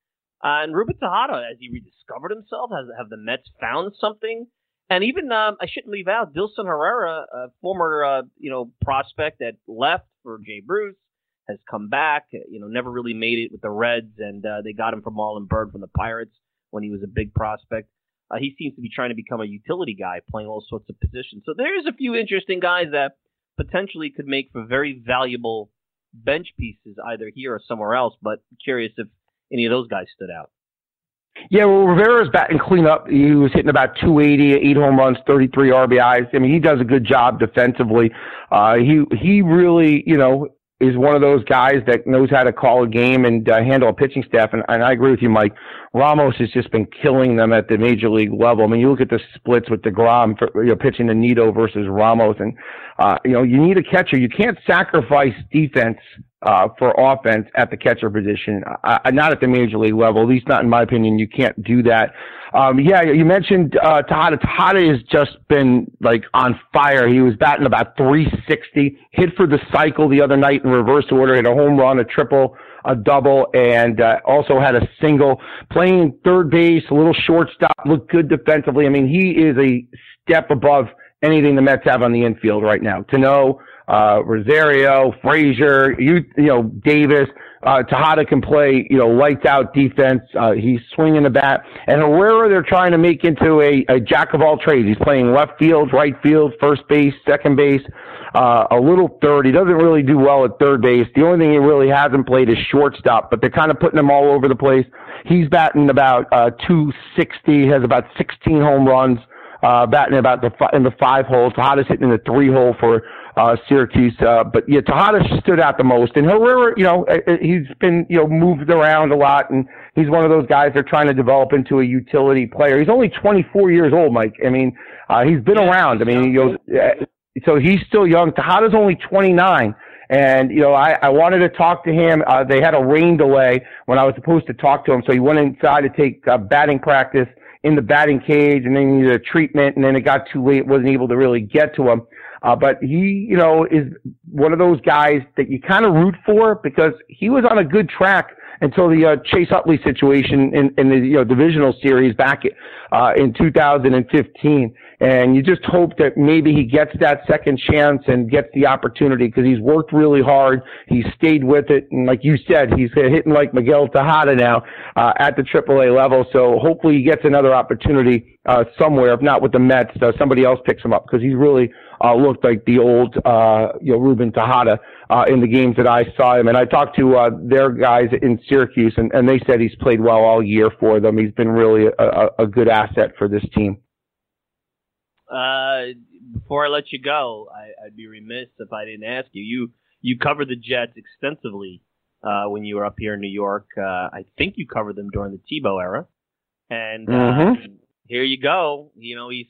Uh, and Ruben Tejada, has he rediscovered himself? Has have the Mets found something? And even um, I shouldn't leave out Dilson Herrera, a former uh, you know prospect that left for Jay Bruce, has come back. You know, never really made it with the Reds, and uh, they got him from Marlon Byrd from the Pirates when he was a big prospect. Uh, he seems to be trying to become a utility guy, playing all sorts of positions. So there's a few interesting guys that potentially could make for very valuable bench pieces either here or somewhere else. But curious if any of those guys stood out. Yeah, well, Rivera's batting cleanup. He was hitting about 280, eight home runs, 33 RBIs. I mean, he does a good job defensively. Uh, he he really, you know, is one of those guys that knows how to call a game and uh, handle a pitching staff. And, and I agree with you, Mike. Ramos has just been killing them at the major league level. I mean, you look at the splits with Degrom for you know pitching to Nido versus Ramos, and uh, you know you need a catcher. You can't sacrifice defense uh, for offense at the catcher position. Not at the major league level, at least not in my opinion. You can't do that. Um, yeah, you mentioned uh, Tejada. Tejada has just been like on fire. He was batting about 360, hit for the cycle the other night in reverse order, hit a home run, a triple, a double, and uh, also had a single. Playing third base, a little shortstop, looked good defensively. I mean, he is a step above anything the Mets have on the infield right now. To know uh, Rosario, Frazier, you, you know, Davis. Uh, Tejada can play, you know, lights out defense. Uh, he's swinging the bat. And Herrera, they're trying to make into a, a jack of all trades. He's playing left field, right field, first base, second base, uh, a little third. He doesn't really do well at third base. The only thing he really hasn't played is shortstop, but they're kind of putting him all over the place. He's batting about, uh, 260, has about 16 home runs, uh, batting about the, in the five hole. Tejada's hitting in the three hole for, uh, Syracuse. Uh, but yeah, Tejada stood out the most. And Herrera, you know, uh, uh, he's been, you know, moved around a lot and he's one of those guys they're trying to develop into a utility player. He's only 24 years old, Mike. I mean, uh, he's been yeah, around. I mean, he goes, uh, so he's still young. Tejada's only 29. And, you know, I, I wanted to talk to him. Uh, they had a rain delay when I was supposed to talk to him. So he went inside to take uh, batting practice in the batting cage and then he needed a treatment and then it got too late, wasn't able to really get to him. Uh, but he, you know, is one of those guys that you kind of root for because he was on a good track until the uh, Chase Utley situation in, in the you know divisional series back uh, in 2015. And you just hope that maybe he gets that second chance and gets the opportunity because he's worked really hard. He's stayed with it, and like you said, he's hitting like Miguel Tejada now uh, at the AAA level. So hopefully he gets another opportunity uh, somewhere. If not with the Mets, uh, somebody else picks him up because he's really uh, looked like the old, uh, you know, Ruben Tejada uh, in the games that I saw him. And I talked to uh, their guys in Syracuse, and, and they said he's played well all year for them. He's been really a, a, good asset for this team. Uh, before I let you go, I, I'd be remiss if I didn't ask you. You you covered the Jets extensively uh, when you were up here in New York. Uh, I think you covered them during the Tebow era, and uh, mm-hmm. here you go. You know he's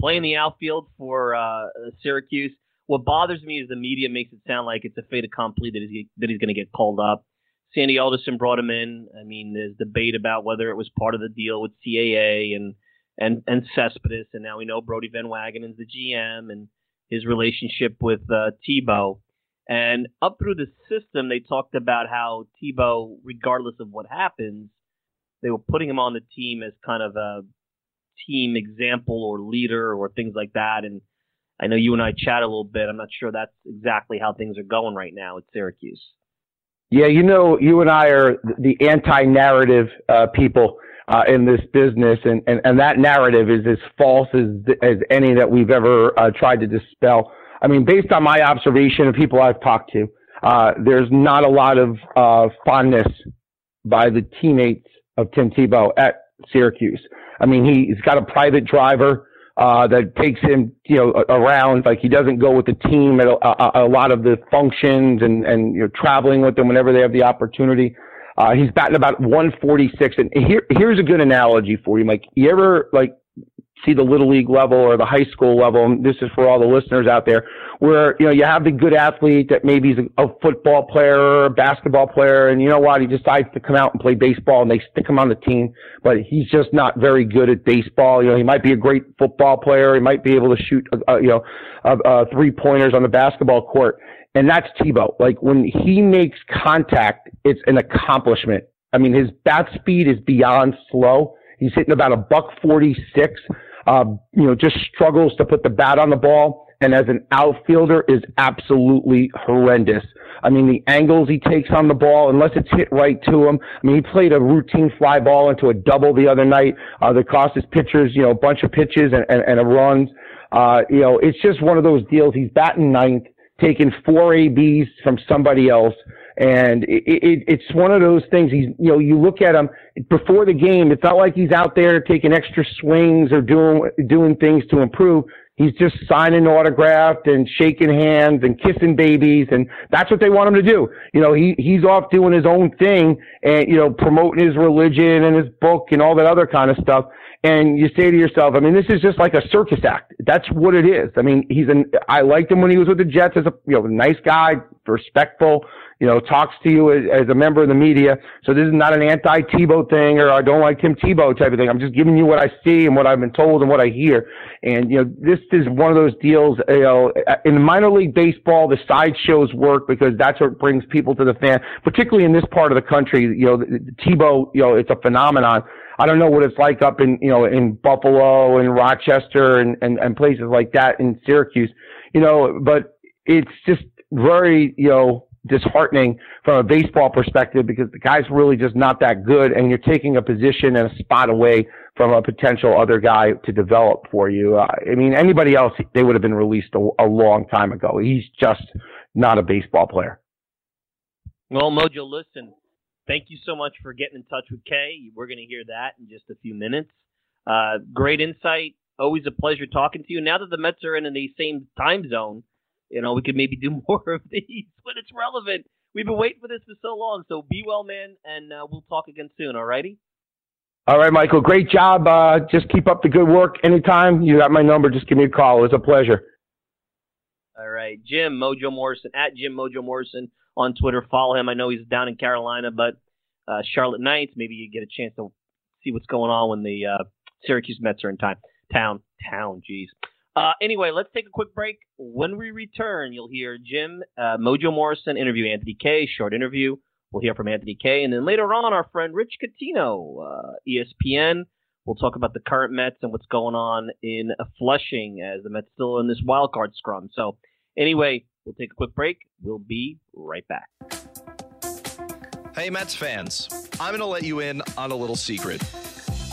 playing the outfield for uh, Syracuse. What bothers me is the media makes it sound like it's a fait accompli that he's, that he's going to get called up. Sandy Alderson brought him in. I mean, there's debate about whether it was part of the deal with CAA and and and Cespedes, and now we know Brodie Van Wagenen's the GM and his relationship with uh, Tebow. And up through the system, they talked about how Tebow, regardless of what happens, they were putting him on the team as kind of a team example or leader or things like that. And I know you and I chat a little bit. I'm not sure that's exactly how things are going right now at Syracuse. Yeah, you know, you and I are the anti-narrative uh, people uh, in this business, and, and, and that narrative is as false as as any that we've ever uh, tried to dispel. I mean, based on my observation of people I've talked to, uh, there's not a lot of uh, fondness by the teammates of Tim Tebow at Syracuse. I mean, he, he's got a private driver uh, that takes him, you know, around. Like he doesn't go with the team at a, a, a lot of the functions and and you know traveling with them whenever they have the opportunity. Uh, he's batting about 146. And here here's a good analogy for you, Mike. You ever like see the little league level or the high school level. And this is for all the listeners out there, where you know you have the good athlete that maybe is a, a football player or a basketball player, and you know what, he decides to come out and play baseball, and they stick him on the team, but he's just not very good at baseball. You know, he might be a great football player, he might be able to shoot, uh, you know, uh, uh, three pointers on the basketball court. And that's Tebow. Like when he makes contact, it's an accomplishment. I mean, his bat speed is beyond slow. He's hitting about a buck 46 uh, you know, just struggles to put the bat on the ball. And as an outfielder is absolutely horrendous. I mean, the angles he takes on the ball, unless it's hit right to him. I mean, he played a routine fly ball into a double the other night uh, that cost his pitchers, you know, a bunch of pitches and, and, and a runs. Uh, you know, it's just one of those deals. He's batting ninth, taking four ABs from somebody else. And it, it, it's one of those things. He's, you know, you look at him before the game. It's not like he's out there taking extra swings or doing doing things to improve. He's just signing autographed and shaking hands and kissing babies, and that's what they want him to do. You know, he he's off doing his own thing and you know promoting his religion and his book and all that other kind of stuff. And you say to yourself, I mean, this is just like a circus act. That's what it is. I mean, he's an. I liked him when he was with the Jets as a you know nice guy, respectful you know, talks to you as, as a member of the media. So this is not an anti-Tebow thing or I don't like Tim Tebow type of thing. I'm just giving you what I see and what I've been told and what I hear. And, you know, this is one of those deals, you know, in minor league baseball, the sideshows work because that's what brings people to the fan, particularly in this part of the country. You know, Tebow, you know, it's a phenomenon. I don't know what it's like up in, you know, in Buffalo and Rochester and, and, and places like that in Syracuse, you know, but it's just very, you know, disheartening from a baseball perspective because the guy's really just not that good, and you're taking a position and a spot away from a potential other guy to develop for you. Uh, I mean, anybody else, they would have been released a, a long time ago. He's just not a baseball player. Well, Mojo, listen, thank you so much for getting in touch with Kay. We're going to hear that in just a few minutes. Uh, great insight. Always a pleasure talking to you. Now that the Mets are in the same time zone, you know, we could maybe do (laughs) more of these when it's relevant. We've been waiting for this for so long. So be well, man, and uh, we'll talk again soon. All righty. All right, Michael. Great job. Uh, just keep up the good work. Anytime you got my number, just give me a call. It was a pleasure. All right, Jim Mojo Morrison at Jim Mojo Morrison on Twitter. Follow him. I know he's down in Carolina, but uh, Charlotte Knights. Maybe you get a chance to see what's going on when the uh, Syracuse Mets are in time. Town, town. Jeez. Uh, anyway, let's take a quick break. When we return, you'll hear Jim uh, Mojo Morrison interview Anthony Kay short interview. We'll hear from Anthony Kay and then later on, our friend Rich Catino, uh, ESPN. We'll talk about the current Mets and what's going on in Flushing as the Mets still in this wild card scrum. So, anyway, we'll take a quick break. We'll be right back. Hey, Mets fans, I'm going to let you in on a little secret.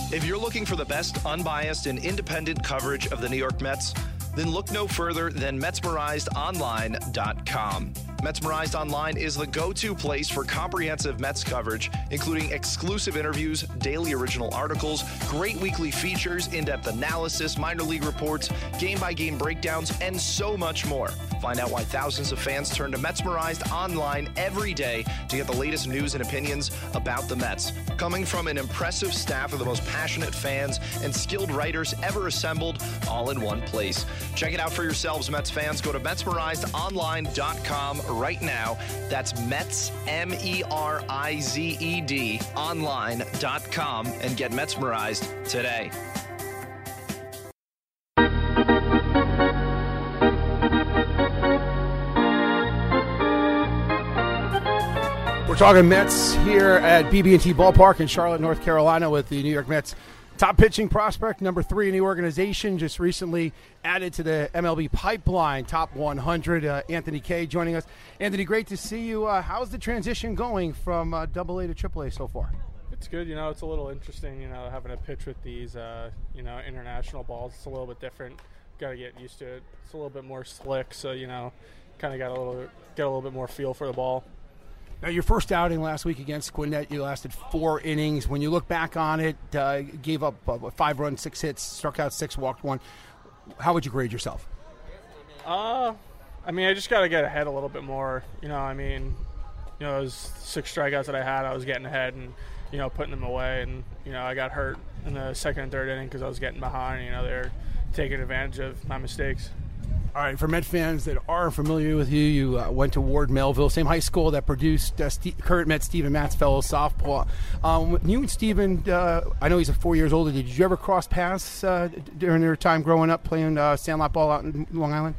If you're looking for the best unbiased and independent coverage of the New York Mets, then look no further than MetsmerizedOnline.com. Metsmerized Online is the go to place for comprehensive Mets coverage, including exclusive interviews, daily original articles, great weekly features, in depth analysis, minor league reports, game by game breakdowns, and so much more. Find out why thousands of fans turn to Metsmerized Online every day to get the latest news and opinions about the Mets. Coming from an impressive staff of the most passionate fans and skilled writers ever assembled, all in one place. Check it out for yourselves, Mets fans. Go to MetsmerizedOnline.com right now. That's Mets, M E R I Z E D, online.com and get Metsmerized today. We're talking Mets here at BB&T Ballpark in Charlotte, North Carolina, with the New York Mets top pitching prospect, number three in the organization, just recently added to the MLB pipeline, top 100. Uh, Anthony Kay joining us. Anthony, great to see you. Uh, how's the transition going from uh, Double A to Triple A so far? It's good. You know, it's a little interesting. You know, having to pitch with these, uh, you know, international balls. It's a little bit different. Got to get used to it. It's a little bit more slick, so you know, kind of got a little get a little bit more feel for the ball. Now, your first outing last week against Gwinnett, you lasted four innings. When you look back on it, uh, gave up uh, five runs, six hits, struck out six, walked one. How would you grade yourself? Uh, I mean, I just got to get ahead a little bit more. You know, I mean, you know, those six strikeouts that I had, I was getting ahead and, you know, putting them away. And, you know, I got hurt in the second and third inning because I was getting behind. You know, they're taking advantage of my mistakes. All right, for Met fans that are familiar with you, you uh, went to Ward Melville, same high school that produced uh, St- current Met Steven Matz fellow softball. Um, you and Stephen, uh, I know he's four years older. Did you ever cross paths uh, during your time growing up playing uh, sandlot ball out in Long Island?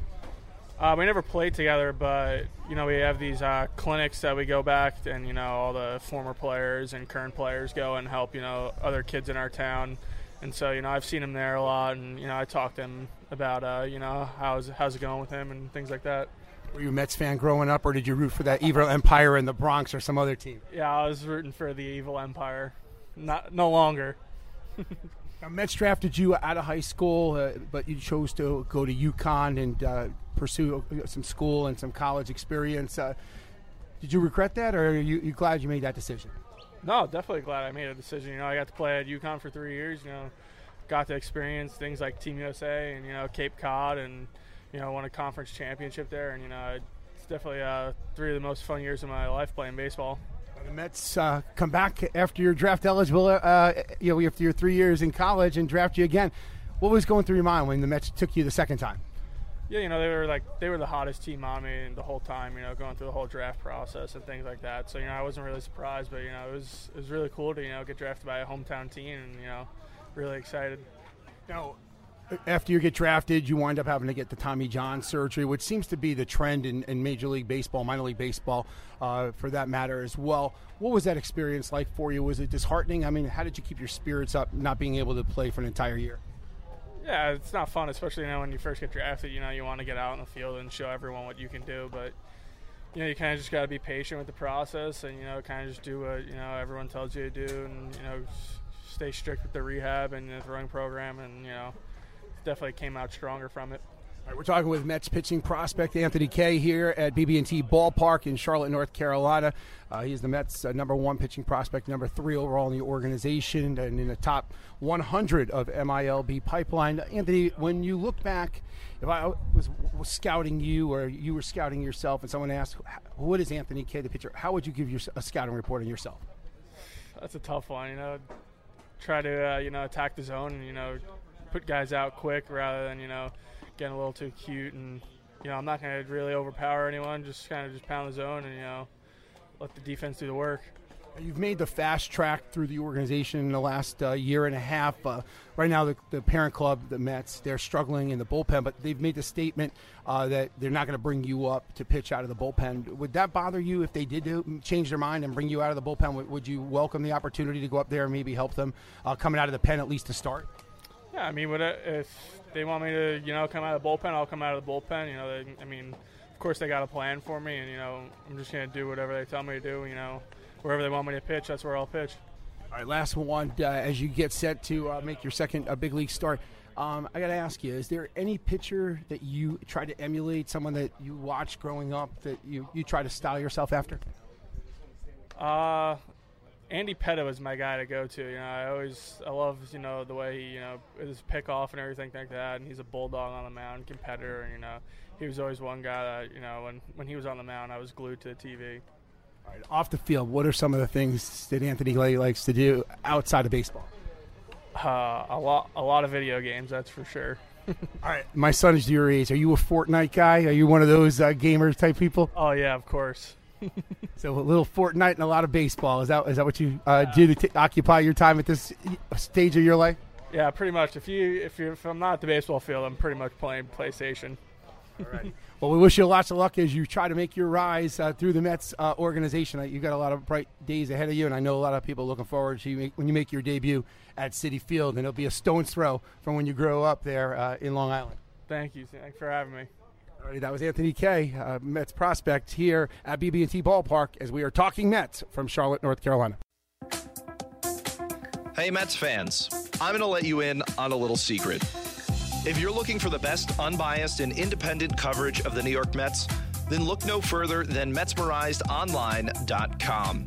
Uh, we never played together, but you know we have these clinics that we go back, and you know all the former players and current players go and help you know other kids in our town and so you know I've seen him there a lot, and you know I talked to him about uh, you know how's how's it going with him and things like that. Were you a Mets fan growing up, or did you root for that evil empire in the Bronx or some other team? Yeah, I was rooting for the evil empire. Not no longer. (laughs) now, Mets drafted you out of high school, uh, but you chose to go to UConn and uh, pursue uh, some school and some college experience. Uh, did you regret that, or are you, you glad you made that decision? No, definitely glad I made a decision. You know, I got to play at UConn for three years. You know, got to experience things like Team USA and you know Cape Cod, and you know won a conference championship there. And you know, it's definitely uh, three of the most fun years of my life playing baseball. The Mets uh, come back after you're draft eligible. Uh, you know, after your three years in college and draft you again. What was going through your mind when the Mets took you the second time? Yeah, you know, they were like they were the hottest team on me the whole time. You know, going through the whole draft process and things like that. So you know, I wasn't really surprised, but you know, it was it was really cool to you know get drafted by a hometown team, and you know, really excited. Now, after you get drafted, you wind up having to get the Tommy John surgery, which seems to be the trend in, in Major League Baseball, minor league baseball, uh, for that matter as well. What was that experience like for you? Was it disheartening? I mean, how did you keep your spirits up, not being able to play for an entire year? Yeah, it's not fun, especially you know when you first get drafted. You know, you want to get out in the field and show everyone what you can do, but you know, you kind of just got to be patient with the process, and you know, kind of just do what you know everyone tells you to do, and you know, stay strict with the rehab and the throwing program, and you know, definitely came out stronger from it we're talking with Mets pitching prospect Anthony Kay here at BB&T Ballpark in Charlotte, North Carolina. Uh, he is the Mets' uh, number one pitching prospect, number three overall in the organization, and in the top 100 of MILB pipeline. Anthony, when you look back, if I was, was scouting you or you were scouting yourself, and someone asked, "What is Anthony Kay, the pitcher?" How would you give your, a scouting report on yourself? That's a tough one. You know, try to uh, you know attack the zone and you know put guys out quick rather than you know getting a little too cute, and you know I'm not going to really overpower anyone. Just kind of just pound the zone and you know let the defense do the work. You've made the fast track through the organization in the last uh, year and a half. Uh, right now, the, the, parent club, the Mets, they're struggling in the bullpen, but they've made the statement uh, that they're not going to bring you up to pitch out of the bullpen. Would that bother you if they did do, change their mind and bring you out of the bullpen? Would, would you welcome the opportunity to go up there and maybe help them uh, coming out of the pen at least to start? Yeah, I mean, if they want me to, you know, come out of the bullpen, I'll come out of the bullpen. You know, they, I mean, of course they got a plan for me, and you know, I'm just gonna do whatever they tell me to do. You know, wherever they want me to pitch, that's where I'll pitch. All right, last one. Uh, as you get set to uh, make your second uh, big league start, um, I got to ask you: Is there any pitcher that you try to emulate? Someone that you watched growing up that you you try to style yourself after? Uh, Andy Pettitte was my guy to go to. You know, I always I love you know the way he you know his pick off and everything like that. And he's a bulldog on the mound, competitor. And you know, he was always one guy that you know when when he was on the mound, I was glued to the TV. All right, off the field, what are some of the things that Anthony Kay likes to do outside of baseball? Uh, a lot, a lot of video games, that's for sure. (laughs) All right, my son is your age. Are you a Fortnite guy? Are you one of those uh, gamer type people? Oh yeah, of course. (laughs) so a little Fortnite and a lot of baseball. Is that is that what you uh, do to t- occupy your time at this stage of your life? Yeah, pretty much. If you if you if I'm not at the baseball field, I'm pretty much playing PlayStation. All right. (laughs) Well, we wish you lots of luck as you try to make your rise uh, through the Mets uh, organization. Uh, You've got a lot of bright days ahead of you, and I know a lot of people looking forward to you make, when you make your debut at Citi Field, and it'll be a stone's throw from when you grow up there uh, in Long Island. Thank you. Thanks for having me. All right, that was Anthony Kay, uh, Mets prospect here at BB&T Ballpark as we are talking Mets from Charlotte, North Carolina. Hey, Mets fans, I'm going to let you in on a little secret. If you're looking for the best unbiased and independent coverage of the New York Mets, then look no further than MetsmerizedOnline.com.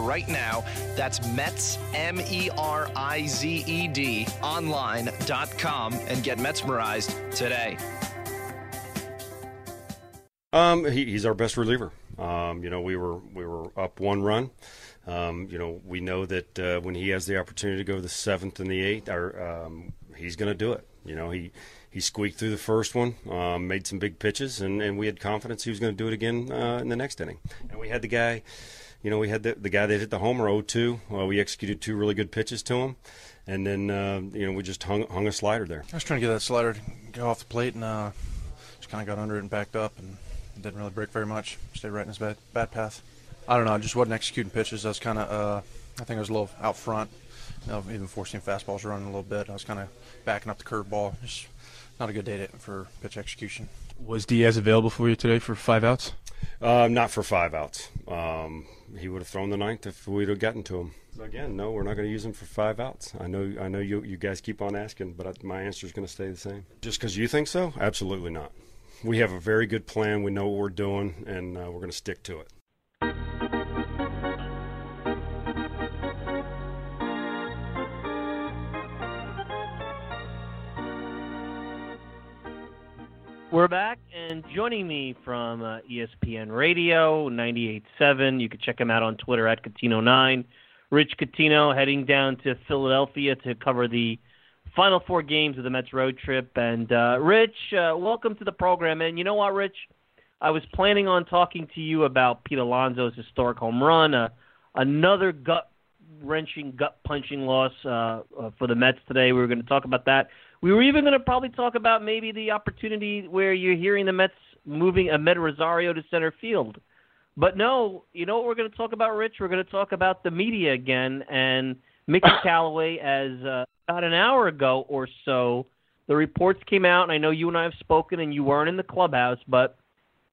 right now. That's Mets, M E R I Z E D, online.com, and get Metsmerized today. Um, he, he's our best reliever. Um, you know, we were we were up one run. Um, you know, we know that uh, when he has the opportunity to go the seventh and the eighth, or, um, he's going to do it. You know, he he squeaked through the first one, um, made some big pitches, and, and we had confidence he was going to do it again uh, in the next inning. And we had the guy, you know, we had the, the guy that hit the homer 0-2. Uh, we executed two really good pitches to him, and then uh, you know we just hung hung a slider there. I was trying to get that slider to go off the plate, and uh, just kind of got under it and backed up, and didn't really break very much. Stayed right in his bad, bad path. I don't know. I just wasn't executing pitches. I was kind of, uh, I think I was a little out front, you know, even forcing fastballs running a little bit. I was kind of backing up the curveball. Just not a good day to, for pitch execution. Was Diaz available for you today for five outs? Uh, not for five outs. Um, he would have thrown the ninth if we'd have gotten to him. Again, no, we're not going to use him for five outs. I know, I know you, you guys keep on asking, but I, my answer is going to stay the same. Just because you think so? Absolutely not. We have a very good plan. We know what we're doing, and uh, we're going to stick to it. Joining me from uh, ESPN Radio 98.7, you can check him out on Twitter at Catino9. Rich Catino heading down to Philadelphia to cover the final four games of the Mets road trip. And uh, Rich, uh, welcome to the program. And you know what, Rich? I was planning on talking to you about Pete Alonso's historic home run, uh, another gut wrenching, gut punching loss uh, uh, for the Mets today. We were going to talk about that. We were even going to probably talk about maybe the opportunity where you're hearing the Mets moving Amed Rosario to center field. But no, you know what we're going to talk about, Rich? We're going to talk about the media again and Mickey (coughs) Callaway. As uh, about an hour ago or so, the reports came out, and I know you and I have spoken, and you weren't in the clubhouse, but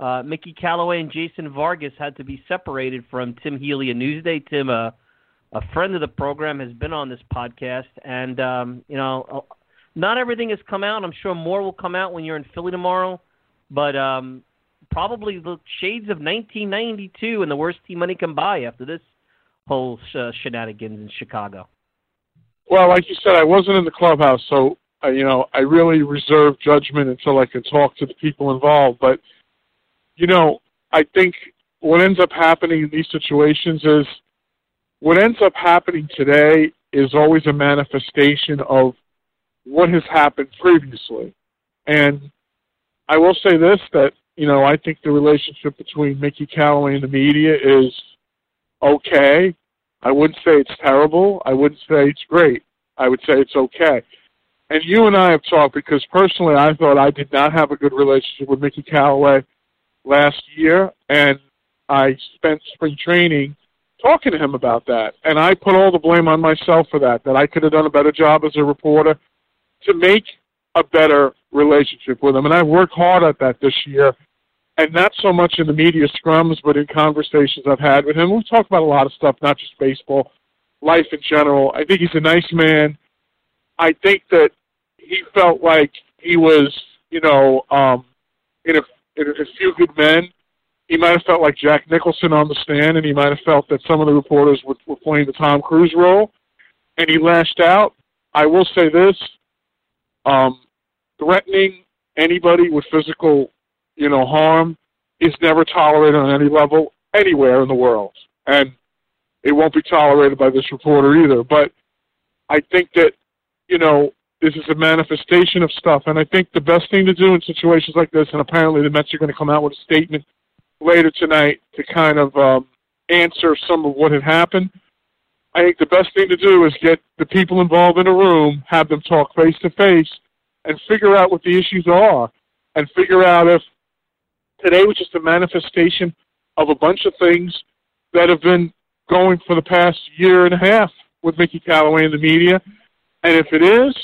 uh, Mickey Callaway and Jason Vargas had to be separated from Tim Healey of Newsday. Tim, uh, a friend of the program, has been on this podcast, and um, you know, not everything has come out. I'm sure more will come out when you're in Philly tomorrow, but um, probably the shades of 1992 and the worst team money can buy after this whole uh, shenanigans in Chicago. Well, like you said, I wasn't in the clubhouse, so uh, you know I really reserve judgment until I can talk to the people involved. But you know, I think what ends up happening in these situations is what ends up happening today is always a manifestation of what has happened previously. And I will say this that, you know, I think the relationship between Mickey Callaway and the media is okay. I wouldn't say it's terrible. I wouldn't say it's great. I would say it's okay. And you and I have talked because personally I thought I did not have a good relationship with Mickey Callaway last year and I spent spring training talking to him about that. And I put all the blame on myself for that, that I could have done a better job as a reporter to make a better relationship with him. And I worked hard at that this year. And not so much in the media scrums, but in conversations I've had with him. We talk about a lot of stuff, not just baseball, life in general. I think he's a nice man. I think that he felt like he was, you know, um, in a in a few good men. He might have felt like Jack Nicholson on the stand, and he might have felt that some of the reporters were, were playing the Tom Cruise role, and he lashed out. I will say this: um, threatening anybody with physical, you know, harm is never tolerated on any level anywhere in the world. And it won't be tolerated by this reporter either. But I think that, you know, this is a manifestation of stuff. And I think the best thing to do in situations like this, and apparently the Mets are going to come out with a statement later tonight to kind of um, answer some of what had happened. I think the best thing to do is get the people involved in a room, have them talk face to face, and figure out what the issues are, and figure out if today was just a manifestation of a bunch of things that have been going for the past year and a half with Mickey Callaway and the media. And if it is,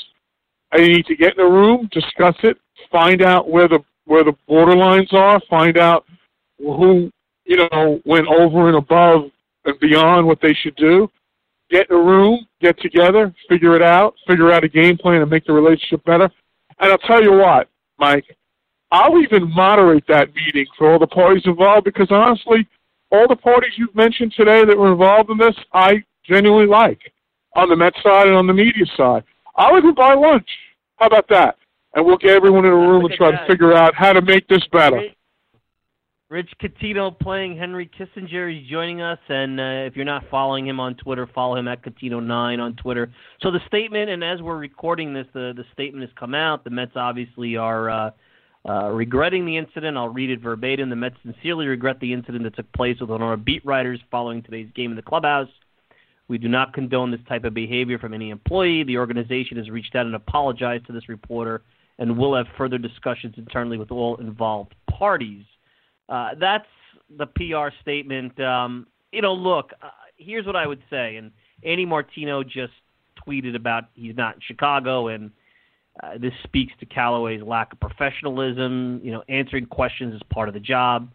I need to get in a room, discuss it, find out where the where the borderlines are, find out who you know went over and above and beyond what they should do. Get in a room, get together, figure it out, figure out a game plan, and make the relationship better. And I'll tell you what, Mike, I'll even moderate that meeting for all the parties involved because honestly, all the parties you've mentioned today that were involved in this, I genuinely like on the Met side and on the media side. I'll even buy lunch. How about that? And we'll get everyone in a room and try at to figure out how to make this better. Rich Coutinho playing Henry Kissinger. He's joining us, and uh, if you're not following him on Twitter, follow him at Coutinho9 on Twitter. So the statement, and as we're recording this, the the statement has come out. The Mets obviously are uh, uh, regretting the incident. I'll read it verbatim. The Mets sincerely regret the incident that took place with one of our beat writers following today's game in the clubhouse. We do not condone this type of behavior from any employee. The organization has reached out and apologized to this reporter and will have further discussions internally with all involved parties. Uh, that's the PR statement. Um, you know, look, uh, here's what I would say. And Andy Martino just tweeted about he's not in Chicago, and uh, this speaks to Callaway's lack of professionalism. You know, answering questions is part of the job,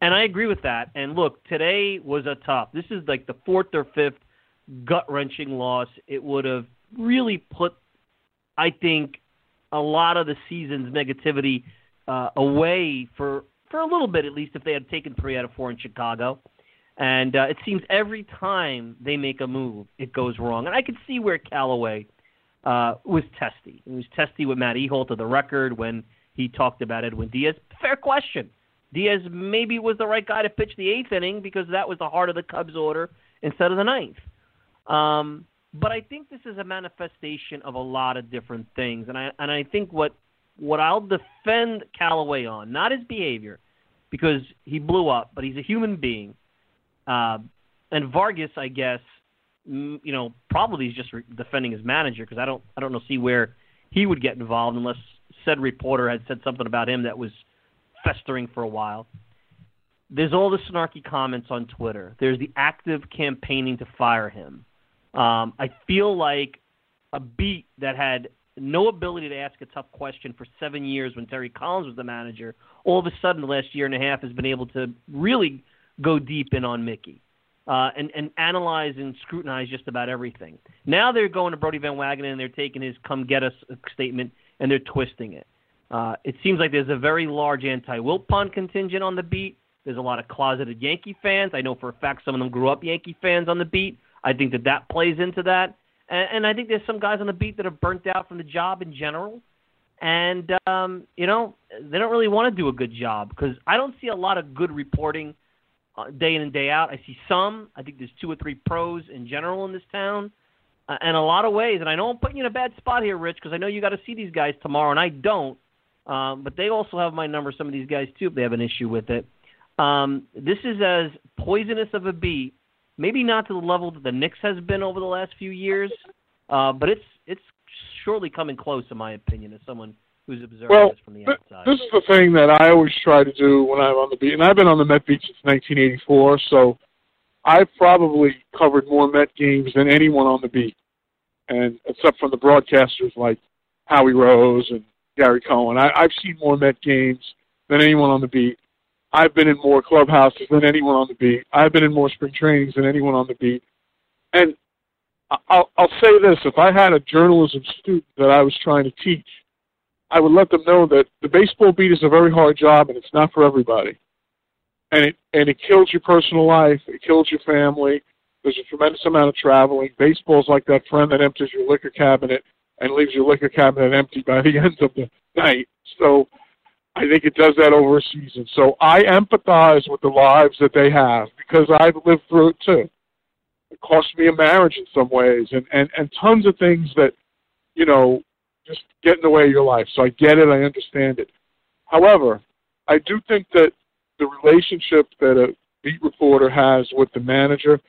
and I agree with that. And look, today was a tough. This is like the fourth or fifth gut wrenching loss. It would have really put, I think, a lot of the season's negativity uh, away for for a little bit at least if they had taken three out of four in Chicago. And uh, it seems every time they make a move, it goes wrong. And I could see where Callaway uh, was testy. He was testy with Matt Ehalt to the record when he talked about Edwin Diaz. Fair question. Diaz maybe was the right guy to pitch the eighth inning because that was the heart of the Cubs order instead of the ninth. Um, but I think this is a manifestation of a lot of different things, and I and I think what what I'll defend Callaway on, not his behavior, because he blew up, but he's a human being. Uh, and Vargas, I guess, you know, probably he's just re- defending his manager because I don't, I don't know, see where he would get involved unless said reporter had said something about him that was festering for a while. There's all the snarky comments on Twitter. There's the active campaigning to fire him. Um, I feel like a beat that had no ability to ask a tough question for seven years when Terry Collins was the manager, all of a sudden the last year and a half has been able to really go deep in on Mickey. Uh, and, and analyze and scrutinize just about everything. Now they're going to Brodie Van Wagenen and they're taking his "come get us" statement and they're twisting it. Uh, it seems like there's a very large anti-Wilpon contingent on the beat. There's a lot of closeted Yankee fans. I know for a fact some of them grew up Yankee fans on the beat. I think that that plays into that and, and I think there's some guys on the beat that are burnt out from the job in general, and um, you know they don't really want to do a good job because I don't see a lot of good reporting uh, day in and day out. I see some. I think there's two or three pros in general in this town, uh, and a lot of ways. And I know I'm putting you in a bad spot here, Rich, because I know you got to see these guys tomorrow, and I don't. Um, but they also have my number. Some of these guys too, if they have an issue with it. Um, this is as poisonous of a beat Maybe not to the level that the Knicks has been over the last few years, uh, but it's it's surely coming close, in my opinion, as someone who's observing well, this from the th- outside. This is the thing that I always try to do when I'm on the beat, and I've been on the Met beat since 1984, so I've probably covered more Met games than anyone on the beat, and except from the broadcasters like Howie Rose and Gary Cohen, I, I've seen more Met games than anyone on the beat. I've been in more clubhouses than anyone on the beat. I've been in more spring trainings than anyone on the beat. And I'll, I'll say this: if I had a journalism student that I was trying to teach, I would let them know that the baseball beat is a very hard job and it's not for everybody. And it and it kills your personal life. It kills your family. There's a tremendous amount of traveling. Baseball's like that friend that empties your liquor cabinet and leaves your liquor cabinet empty by the (laughs) end of the night. So I think it does that over a season. So I empathize with the lives that they have because I've lived through it too. It cost me a marriage in some ways and, and, and tons of things that, you know, just get in the way of your life. So I get it, I understand it. However, I do think that the relationship that a beat reporter has with the manager,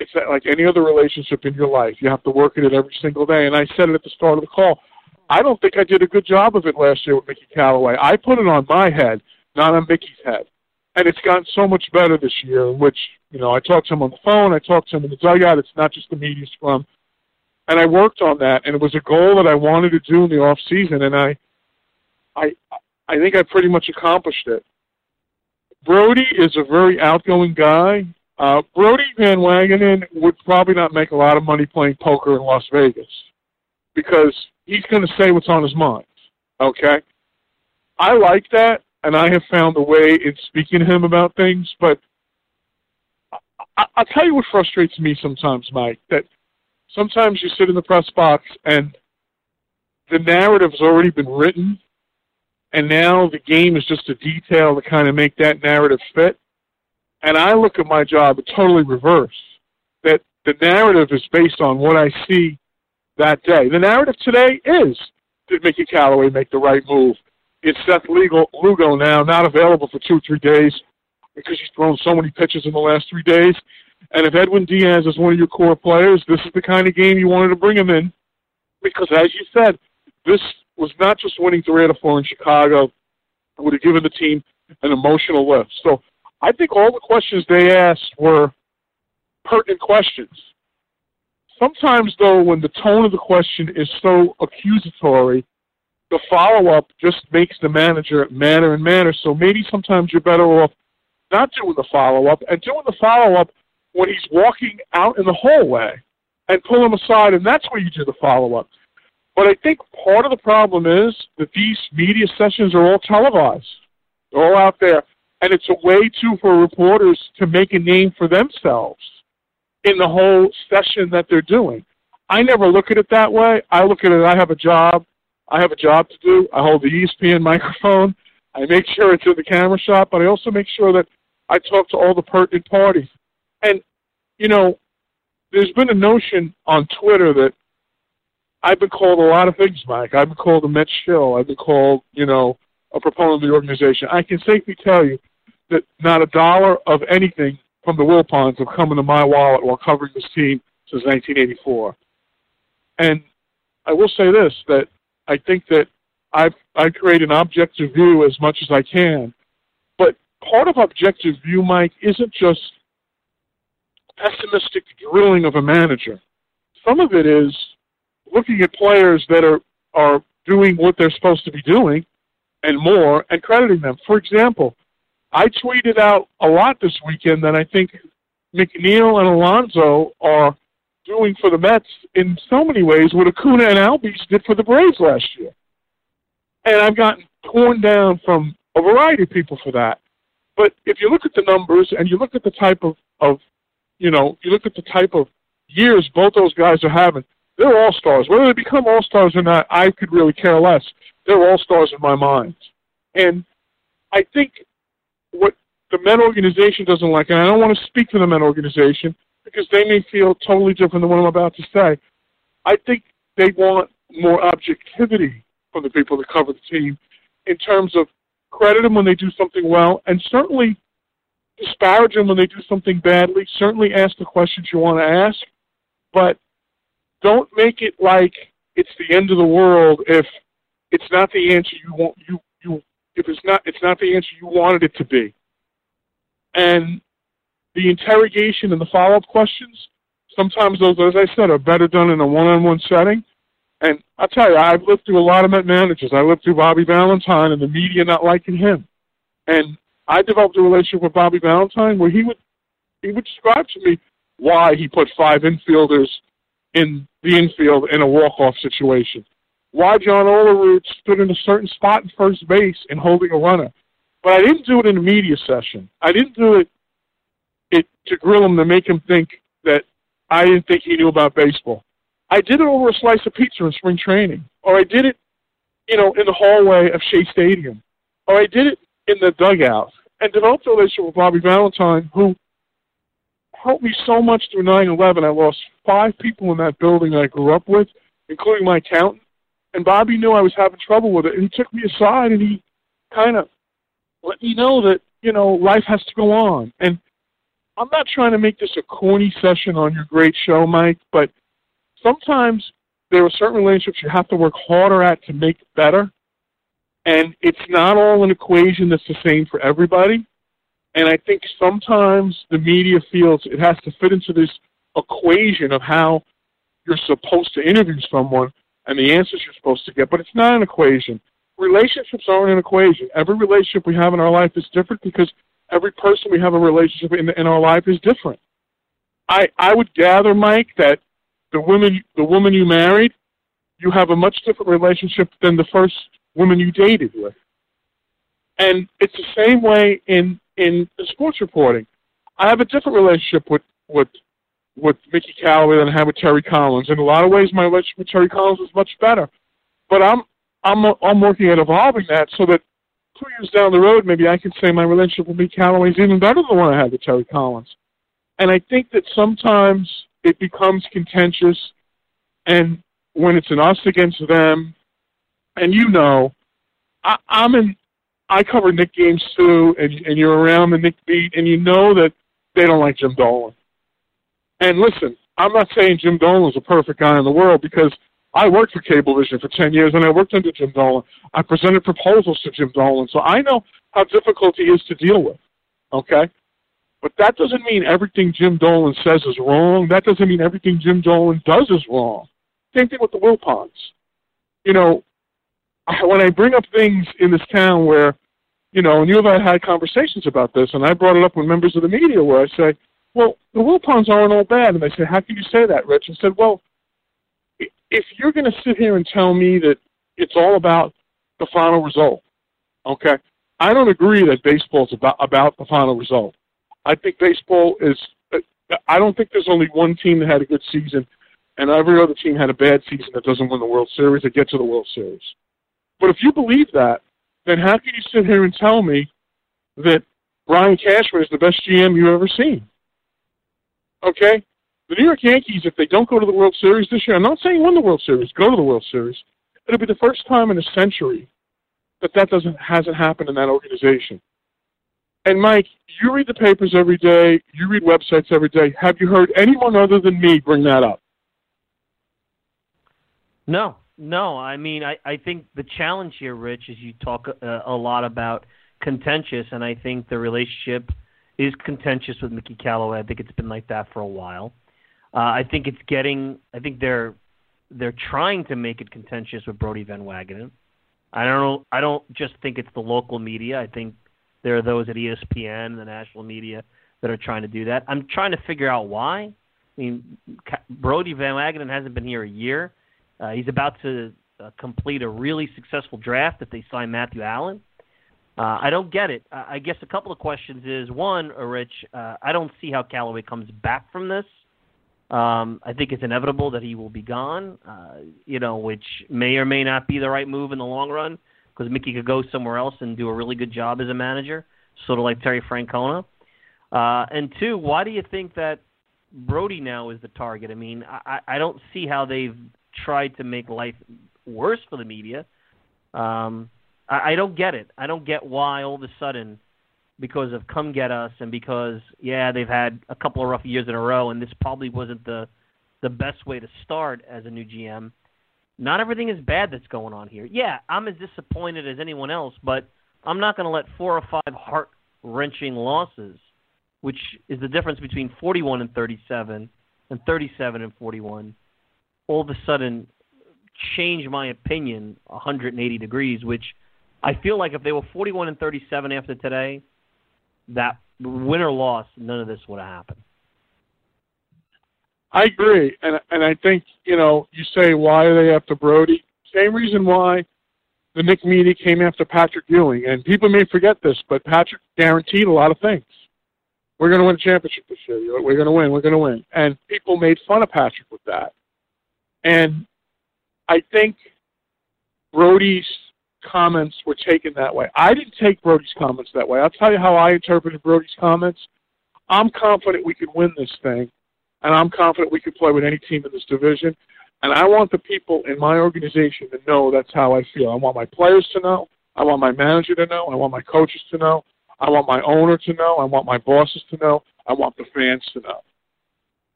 it's like any other relationship in your life. You have to work at it every single day. And I said it at the start of the call. I don't think I did a good job of it last year with Mickey Callaway. I put it on my head, not on Mickey's head. And it's gotten so much better this year, which, you know, I talked to him on the phone, I talked to him in the dugout. It's not just the media scrum. And I worked on that, and it was a goal that I wanted to do in the off season, and I, I, I think I pretty much accomplished it. Brodie is a very outgoing guy. Uh, Brodie Van Wagenen would probably not make a lot of money playing poker in Las Vegas because he's going to say what's on his mind. Okay, I like that, and I have found a way in speaking to him about things. But I, I'll tell you what frustrates me sometimes, Mike. That sometimes you sit in the press box and the narrative's already been written, and now the game is just a detail to kind of make that narrative fit. And I look at my job totally reverse. That the narrative is based on what I see that day. The narrative today is did Mickey Callaway make the right move? It's Seth Lugo, Lugo now not available for two, three days because he's thrown so many pitches in the last three days. And if Edwin Diaz is one of your core players, this is the kind of game you wanted to bring him in because, as you said, this was not just winning three out of four in Chicago. It would have given the team an emotional lift. So I think all the questions they asked were pertinent questions. Sometimes, though, when the tone of the question is so accusatory, the follow up just makes the manager manner and manner. So maybe sometimes you're better off not doing the follow up and doing the follow up when he's walking out in the hallway and pull him aside, and that's where you do the follow up. But I think part of the problem is that these media sessions are all televised. They're all out there. And it's a way, too, for reporters to make a name for themselves in the whole session that they're doing. I never look at it that way. I look at it, I have a job. I have a job to do. I hold the ESPN microphone. I make sure it's in the camera shot, but I also make sure that I talk to all the pertinent parties. And, you know, there's been a notion on Twitter that I've been called a lot of things, Mike. I've been called a Met shill. I've been called, you know, a proponent of the organization. I can safely tell you that not a dollar of anything from the Wilpons have come into my wallet while covering this team since 1984. And I will say this, that I think that I've, I create an objective view as much as I can. But part of objective view, Mike, isn't just pessimistic drilling of a manager. Some of it is looking at players that are, are doing what they're supposed to be doing and more and crediting them. For example, I tweeted out a lot this weekend that I think McNeil and Alonso are doing for the Mets in so many ways what Acuna and Albies did for the Braves last year. And I've gotten torn down from a variety of people for that. But if you look at the numbers and you look at the type of, of you know, you look at the type of years both those guys are having, they're all stars. Whether they become all stars or not, I could really care less. They're all stars in my mind. And I think what the Met organization doesn't like, and I don't want to speak for the Met organization because they may feel totally different than what I'm about to say. I think they want more objectivity from the people that cover the team in terms of credit them when they do something well, and certainly disparage them when they do something badly. Certainly ask the questions you want to ask, but don't make it like it's the end of the world if it's not the answer you want you you if it's not it's not the answer you wanted it to be. And the interrogation and the follow up questions, sometimes those as I said, are better done in a one on one setting. And I'll tell you, I've lived through a lot of Met managers. I lived through Bobby Valentine and the media not liking him. And I developed a relationship with Bobby Valentine where he would he would describe to me why he put five infielders in the infield in a walk-off situation. Why John Olerud stood in a certain spot in first base and holding a runner. But I didn't do it in a media session. I didn't do it, it to grill him to make him think that I didn't think he knew about baseball. I did it over a slice of pizza in spring training, or I did it, you know, in the hallway of Shea Stadium, or I did it in the dugout and developed a relationship with Bobby Valentine, who helped me so much through 9/11. I lost five people in that building I grew up with, including my accountant. And Bobby knew I was having trouble with it, and he took me aside and he kind of let me know that you know life has to go on. And I'm not trying to make this a corny session on your great show, Mike, but sometimes there are certain relationships you have to work harder at to make better. And it's not all an equation that's the same for everybody. And I think sometimes the media feels it has to fit into this equation of how you're supposed to interview someone and the answers you're supposed to get, but it's not an equation. Relationships aren't an equation. Every relationship we have in our life is different because every person we have a relationship in, in our life is different. I I would gather, Mike, that the woman the woman you married, you have a much different relationship than the first woman you dated with. And it's the same way in in sports reporting. I have a different relationship with with with Mickey Callaway than I have with Terry Collins. In a lot of ways, my relationship with Terry Collins is much better. But I'm I'm I'm working at evolving that so that two years down the road, maybe I can say my relationship with Mickey Callaway is even better than the one I had with Terry Collins. And I think that sometimes it becomes contentious, and when it's an us against them, and you know, I, I'm in. I cover Knick games too, and and you're around the Knick beat, and you know that they don't like Jim Dolan. And listen, I'm not saying Jim Dolan is a perfect guy in the world because I worked for Cablevision for 10 years and I worked under Jim Dolan. I presented proposals to Jim Dolan, so I know how difficult he is to deal with. Okay? But that doesn't mean everything Jim Dolan says is wrong. That doesn't mean everything Jim Dolan does is wrong. Same thing with the Wilpons. You know, when I bring up things in this town where, you know, and you and I had conversations about this, and I brought it up with members of the media where I say, well, the Wilpons aren't all bad. And they say, how can you say that, Rich? I said, well, if you're going to sit here and tell me that it's all about the final result, okay, I don't agree that baseball's about about the final result. I think baseball is. Uh, I don't think there's only one team that had a good season, and every other team had a bad season that doesn't win the World Series or get to the World Series. But if you believe that, then how can you sit here and tell me that Brian Cashman is the best GM you've ever seen? Okay, the New York Yankees, if they don't go to the World Series this year, I'm not saying win the World Series, go to the World Series. It'll be the first time in a century that that doesn't hasn't happened in that organization. And Mike, you read the papers every day, you read websites every day. Have you heard anyone other than me bring that up? No, no. I mean, I, I think the challenge here, Rich, is you talk a, a lot about contentious, and I think the relationship is contentious with Mickey Callaway. I think it's been like that for a while. Uh, I think it's getting. I think they're they're trying to make it contentious with Brodie Van Wagenen. I don't. I don't just think it's the local media. I think there are those at ESPN the national media that are trying to do that. I'm trying to figure out why. I mean, Brodie Van Wagenen hasn't been here a year. Uh, he's about to uh, complete a really successful draft if they sign Matthew Allan. Uh, I don't get it. I guess a couple of questions is one, uh, Rich. Uh, I don't see how Callaway comes back from this. Um, I think it's inevitable that he will be gone. Uh, you know, which may or may not be the right move in the long run because Mickey could go somewhere else and do a really good job as a manager, sort of like Terry Francona. Uh, and two, why do you think that Brodie now is the target? I mean, I, I don't see how they've tried to make life worse for the media. Um, I, I don't get it. I don't get why all of a sudden because of come get us and because yeah they've had a couple of rough years in a row and this probably wasn't the the best way to start as a new GM. Not everything is bad that's going on here. Yeah, I'm as disappointed as anyone else, but I'm not going to let four or five heart wrenching losses, which is the difference between 41 and 37 and 37 and 41, all of a sudden change my opinion 180 degrees, which I feel like if they were 41 and 37 after today, that win or loss, none of this would have happened. I agree, and and I think you know you say why are they after Brodie? Same reason why the Knick media came after Patrick Ewing, and people may forget this, but Patrick guaranteed a lot of things. We're going to win a championship this year. We're going to win. We're going to win, and people made fun of Patrick with that. And I think Brodie's comments were taken that way. I didn't take Brodie's comments that way. I'll tell you how I interpreted Brodie's comments. I'm confident we could win this thing, and I'm confident we could play with any team in this division. And I want the people in my organization to know that's how I feel. I want my players to know. I want my manager to know. I want my coaches to know. I want my owner to know. I want my bosses to know. I want the fans to know.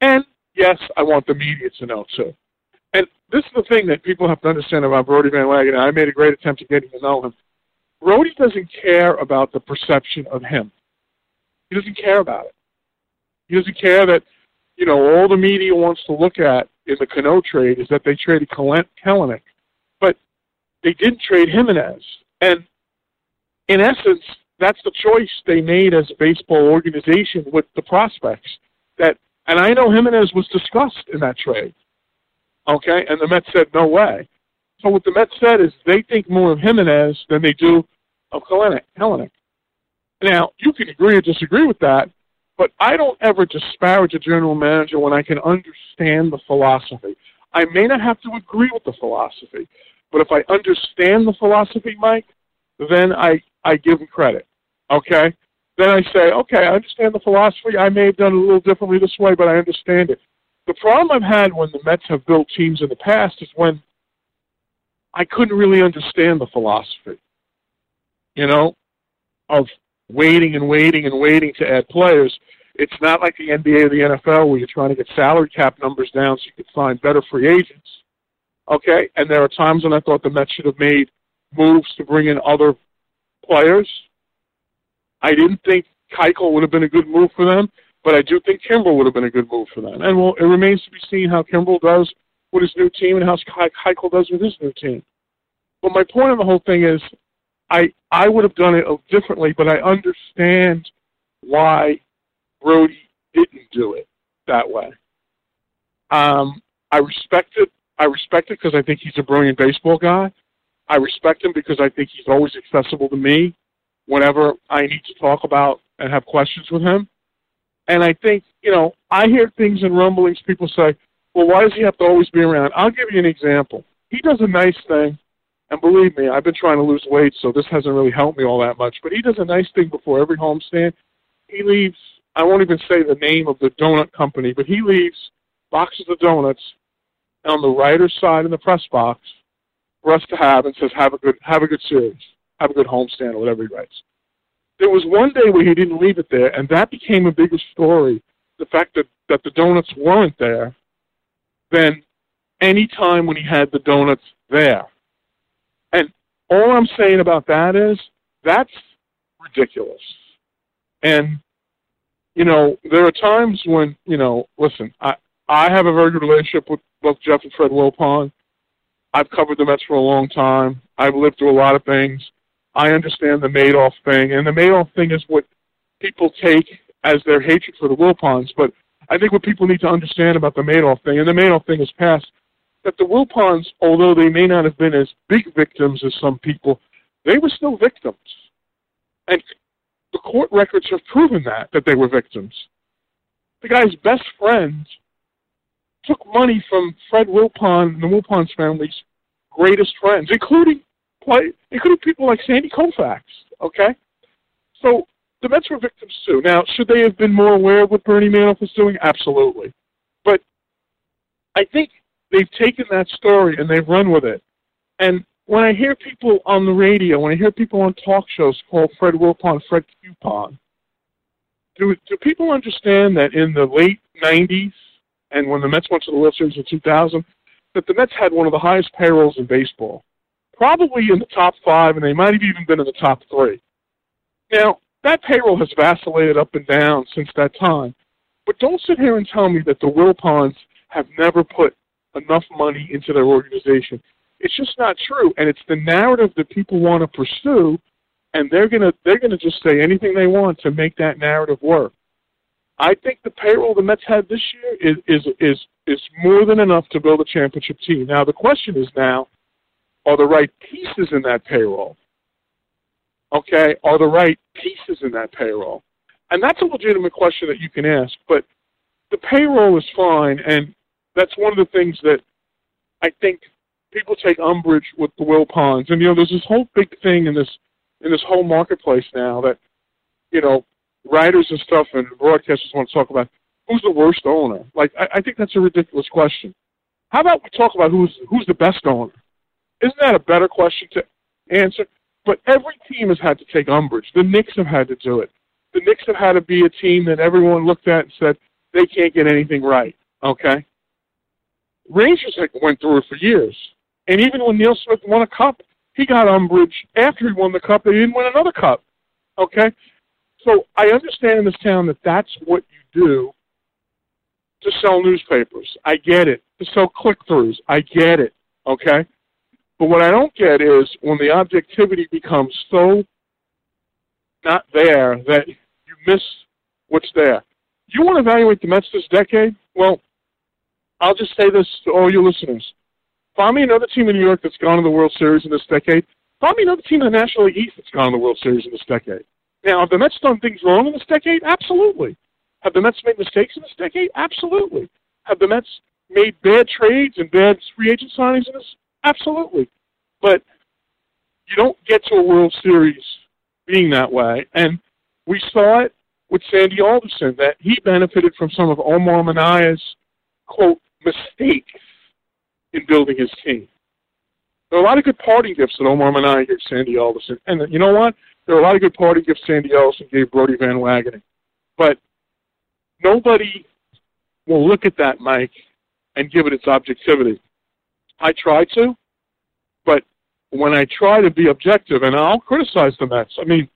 And yes, I want the media to know too. This is the thing that people have to understand about Brodie Van Wagenen. I made a great attempt at getting to know him. Brodie doesn't care about the perception of him. He doesn't care about it. He doesn't care that, you know, all the media wants to look at in the Cano trade is that they traded Kelenic, but they didn't trade Gimenez. And in essence, that's the choice they made as a baseball organization with the prospects. That, and I know Gimenez was discussed in that trade. Okay, and the Mets said no way. So what the Mets said is they think more of Gimenez than they do of Kelenic. Now you can agree or disagree with that, but I don't ever disparage a general manager when I can understand the philosophy. I may not have to agree with the philosophy, but if I understand the philosophy, Mike, then I I give him credit. Okay, then I say, okay, I understand the philosophy. I may have done it a little differently this way, but I understand it. The problem I've had when the Mets have built teams in the past is when I couldn't really understand the philosophy, you know, of waiting and waiting and waiting to add players. It's not like the NBA or the NFL where you're trying to get salary cap numbers down so you can find better free agents. Okay, and there are times when I thought the Mets should have made moves to bring in other players. I didn't think Keuchel would have been a good move for them. But I do think Kimbrel would have been a good move for them. And well, it remains to be seen how Kimbrel does with his new team and how Keuchel does with his new team. But my point on the whole thing is, I I would have done it differently, but I understand why Brodie didn't do it that way. Um, I respect it. I respect it because I think he's a brilliant baseball guy. I respect him because I think he's always accessible to me whenever I need to talk about and have questions with him. And I think, you know, I hear things in rumblings. People say, well, why does he have to always be around? I'll give you an example. He does a nice thing. And believe me, I've been trying to lose weight, so this hasn't really helped me all that much. But he does a nice thing before every homestand. He leaves, I won't even say the name of the donut company, but he leaves boxes of donuts on the writer's side in the press box for us to have and says, have a good, have a good series, have a good homestand, or whatever he writes there was one day where he didn't leave it there, and that became a bigger story. The fact that, that the donuts weren't there than any time when he had the donuts there. And all I'm saying about that is that's ridiculous. And you know, there are times when you know, listen, I I have a very good relationship with both Jeff and Fred Wilpon. I've covered the Mets for a long time. I've lived through a lot of things. I understand the Madoff thing, and the Madoff thing is what people take as their hatred for the Wilpons. But I think what people need to understand about the Madoff thing, and the Madoff thing is past, that the Wilpons, although they may not have been as big victims as some people, they were still victims. And the court records have proven that, that they were victims. The guy's best friend took money from Fred Wilpon and the Wilpons family's greatest friends, including play, including people like Sandy Koufax. Okay, so the Mets were victims too. Now, should they have been more aware of what Bernie Madoff was doing? Absolutely, but I think they've taken that story and they've run with it. And when I hear people on the radio, when I hear people on talk shows call Fred Wilpon Fred Coupon, do do people understand that in the late '90s and when the Mets went to the World Series in 2000, that the Mets had one of the highest payrolls in baseball? Probably in the top five, and they might have even been in the top three. Now, that payroll has vacillated up and down since that time. But don't sit here and tell me that the Wilpons have never put enough money into their organization. It's just not true, and it's the narrative that people want to pursue, and they're gonna they're gonna just say anything they want to make that narrative work. I think the payroll the Mets had this year is is is is more than enough to build a championship team. Now the question is now, are the right pieces in that payroll? Okay, are the right pieces in that payroll? And that's a legitimate question that you can ask, but the payroll is fine, and that's one of the things that I think people take umbrage with the Wilpons, and you know, there's this whole big thing in this in this whole marketplace now that you know writers and stuff and broadcasters want to talk about who's the worst owner. Like, I, I think that's a ridiculous question. How about we talk about who's who's the best owner? Isn't that a better question to answer? But every team has had to take umbrage. The Knicks have had to do it. The Knicks have had to be a team that everyone looked at and said they can't get anything right. Okay. Rangers went through it for years, and even when Neil Smith won a cup, he got umbrage after he won the cup. They didn't win another cup. Okay. So I understand in this town that that's what you do to sell newspapers. I get it. To sell click-throughs. I get it. Okay. But what I don't get is when the objectivity becomes so not there that you miss what's there. You want to evaluate the Mets this decade? Well, I'll just say this to all your listeners. Find me another team in New York that's gone to the World Series in this decade. Find me another team in the National League East that's gone to the World Series in this decade. Now, have the Mets done things wrong in this decade? Absolutely. Have the Mets made mistakes in this decade? Absolutely. Have the Mets made bad trades and bad free agent signings in this? Absolutely. But you don't get to a World Series being that way. And we saw it with Sandy Alderson that he benefited from some of Omar Minaya's quote mistakes in building his team. There are a lot of good parting gifts that Omar Manaya gave Sandy Alderson. And you know what? There are a lot of good parting gifts Sandy Alderson gave Brodie Van Wagenen. But nobody will look at that, Mike, and give it its objectivity. I try to, but when I try to be objective, and I'll criticize the Mets, I mean,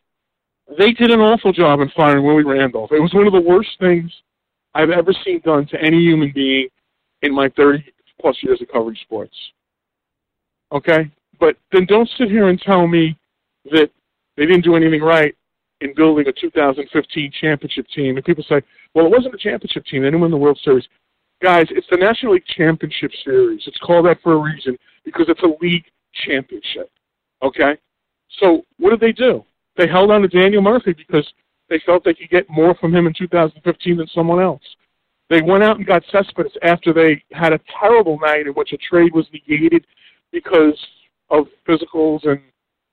they did an awful job in firing Willie Randolph. It was one of the worst things I've ever seen done to any human being in my 30 plus years of covering sports. Okay? But then don't sit here and tell me that they didn't do anything right in building a 2015 championship team. And people say, well, it wasn't a championship team. They didn't win the World Series. Guys, it's the National League Championship Series. It's called that for a reason because it's a league championship. Okay? So what did they do? They held on to Daniel Murphy because they felt they could get more from him in 2015 than someone else. They went out and got Cespedes after they had a terrible night in which a trade was negated because of physicals and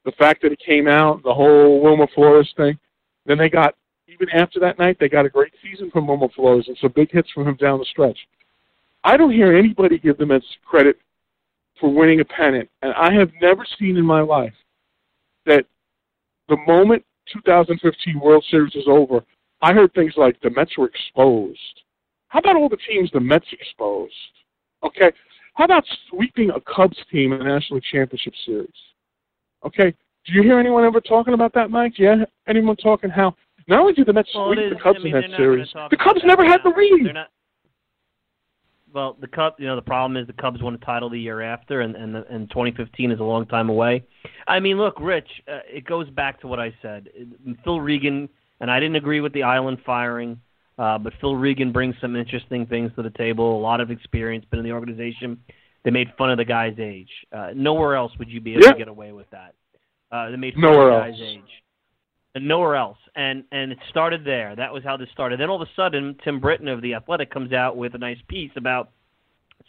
the fact that it came out, the whole Wilmer Flores thing. Then they got, even after that night, they got a great season from Wilmer Flores and some big hits from him down the stretch. I don't hear anybody give them as credit for winning a pennant. And I have never seen in my life that the moment 2015 World Series is over, I heard things like the Mets were exposed. How about all the teams the Mets exposed? Okay. How about sweeping a Cubs team in the National Championship Series? Okay. Do you hear anyone ever talking about that, Mike? Yeah. Anyone talking how not only did the Mets well, sweep the Cubs I mean, in that series, the Cubs never had now. the lead. Not. Well, the Cubs, you know, the problem is the Cubs won a title the year after, and and, and 2015 is a long time away. I mean, look, Rich, uh, it goes back to what I said. Phil Regan, and I didn't agree with the Eiland firing, uh, but Phil Regan brings some interesting things to the table. A lot of experience, been in the organization. They made fun of the guy's age. Uh, nowhere else would you be able Yeah. to get away with that. Uh, they made fun Nowhere of the guy's else. age. And nowhere else. And and it started there. That was how this started. Then all of a sudden, Tim Britton of the Athletic comes out with a nice piece about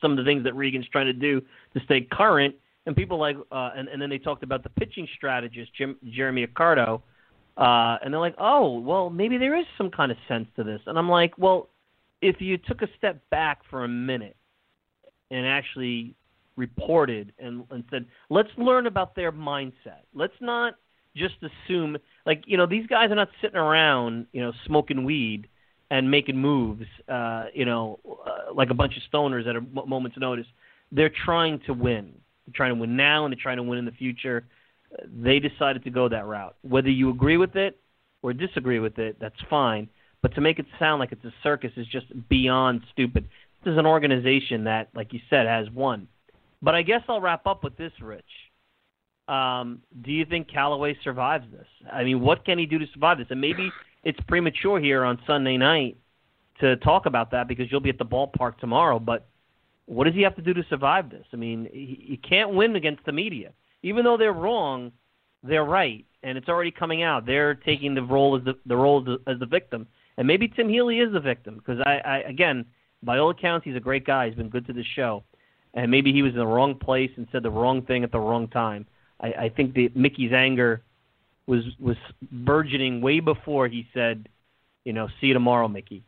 some of the things that Regan's trying to do to stay current. And people like, uh, and and then they talked about the pitching strategist Jim, Jeremy Accardo, uh, and they're like, oh, well, maybe there is some kind of sense to this. And I'm like, well, if you took a step back for a minute and actually reported and, and said, let's learn about their mindset. Let's not just assume, like, you know, these guys are not sitting around, you know, smoking weed and making moves, uh, you know, uh, like a bunch of stoners at a moment's notice. They're trying to win. They're trying to win now and they're trying to win in the future. They decided to go that route. Whether you agree with it or disagree with it, that's fine. But to make it sound like it's a circus is just beyond stupid. This is an organization that, like you said, has won. But I guess I'll wrap up with this, Rich. Um, do you think Callaway survives this? I mean, what can he do to survive this? And maybe it's premature here on Sunday night to talk about that because you'll be at the ballpark tomorrow. But what does he have to do to survive this? I mean, he, he can't win against the media, even though they're wrong. They're right, and it's already coming out. They're taking the role as the, the role as the, as the victim, and maybe Tim Healey is the victim because I, I again, by all accounts, he's a great guy. He's been good to the show. and maybe he was in the wrong place and said the wrong thing at the wrong time. I, I think that Mickey's anger was was burgeoning way before he said, you know, see you tomorrow, Mickey.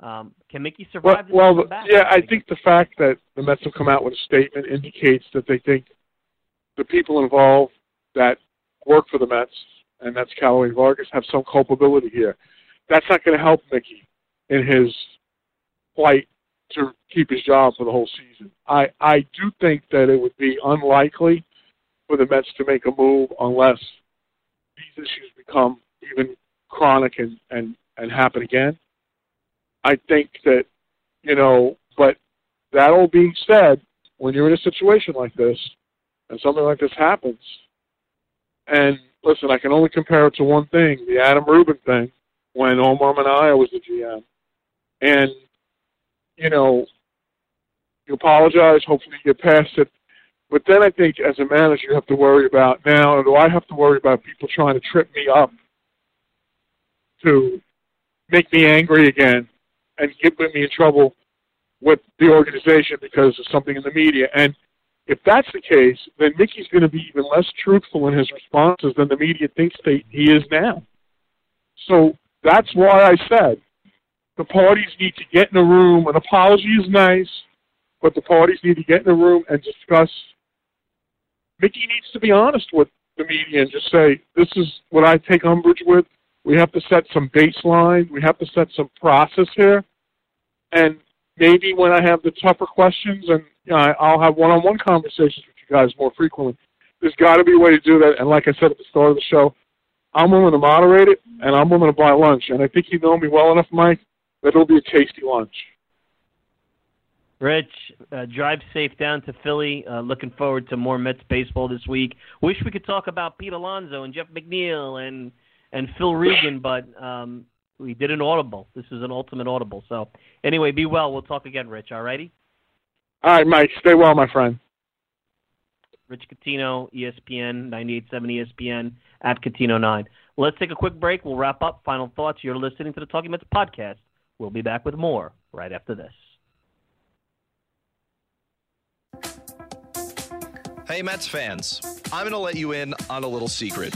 Um, can Mickey survive? Well, well yeah, I think the fact that the Mets have come out with a statement indicates that they think the people involved that work for the Mets, and that's Callaway Vargas, have some culpability here. That's not going to help Mickey in his fight to keep his job for the whole season. I I do think that it would be unlikely for the Mets to make a move unless these issues become even chronic and and and happen again. I think that you know, but that all being said, when you're in a situation like this and something like this happens, and listen, I can only compare it to one thing: the Adam Rubin thing when Omar Minaya was the GM, and you know, you apologize. Hopefully, you get past it. But then I think, as a manager, you have to worry about now. Do I have to worry about people trying to trip me up to make me angry again and get me in trouble with the organization because of something in the media? And if that's the case, then Mickey's going to be even less truthful in his responses than the media thinks they, he is now. So that's why I said the parties need to get in a room. An apology is nice, but the parties need to get in a room and discuss. Mickey needs to be honest with the media and just say, "This is what I take umbrage with. We have to set some baseline. We have to set some process here." And maybe when I have the tougher questions, and you know, I'll have one-on-one conversations with you guys more frequently. There's got to be a way to do that. And like I said at the start of the show, I'm willing to moderate it, and I'm willing to buy lunch. And I think you know me well enough, Mike, that it'll be a tasty lunch. Rich, uh, drive safe down to Philly. Uh, looking forward to more Mets baseball this week. Wish we could talk about Pete Alonso and Jeff McNeil and and Phil Regan, but um, we did an audible. This is an ultimate audible. So anyway, be well. We'll talk again, Rich. All righty. All right, Mike. Stay well, my friend. Rich Coutinho, ESPN, 98.7 ESPN, at Coutinho9. Let's take a quick break. We'll wrap up. Final thoughts. You're listening to the Talking Mets podcast. We'll be back with more right after this. Hey, Mets fans, I'm going to let you in on a little secret.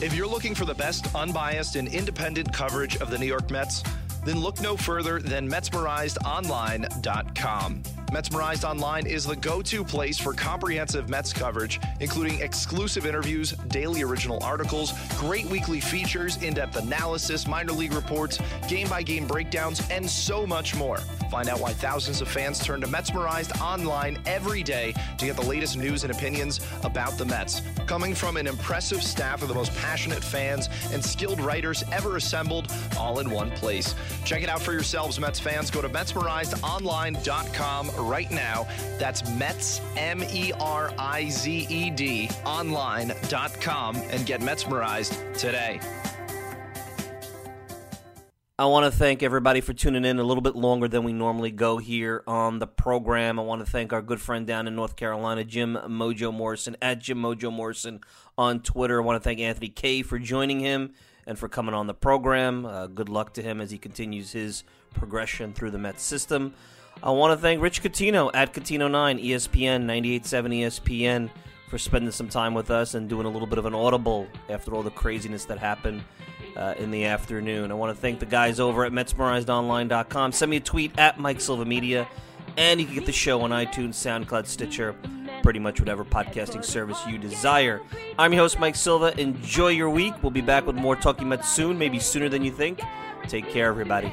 If you're looking for the best unbiased and independent coverage of the New York Mets, then look no further than MetsmerizedOnline.com. Metsmerized Online is the go to place for comprehensive Mets coverage, including exclusive interviews, daily original articles, great weekly features, in depth analysis, minor league reports, game by game breakdowns, and so much more. Find out why thousands of fans turn to Metsmerized Online every day to get the latest news and opinions about the Mets. Coming from an impressive staff of the most passionate fans and skilled writers ever assembled, all in one place. Check it out for yourselves, Mets fans. Go to MetsmerizedOnline.com right now. That's Mets, M E R I Z E D, online.com, and get Metsmerized today. I want to thank everybody for tuning in a little bit longer than we normally go here on the program. I want to thank our good friend down in North Carolina, Jim Mojo Morrison, at Jim Mojo Morrison on Twitter. I want to thank Anthony Kay for joining him and for coming on the program. Uh, good luck to him as he continues his progression through the Mets system. I want to thank Rich Coutinho at Coutinho9, ESPN, 98.7 ESPN, for spending some time with us and doing a little bit of an audible after all the craziness that happened uh, in the afternoon. I want to thank the guys over at MetsmerizedOnline.com. Send me a tweet at Mike Silva Media, and you can get the show on iTunes, SoundCloud, Stitcher, pretty much whatever podcasting service you desire. I'm your host, Mike Silva. Enjoy your week. We'll be back with more Talking Mets soon, maybe sooner than you think. Take care, everybody.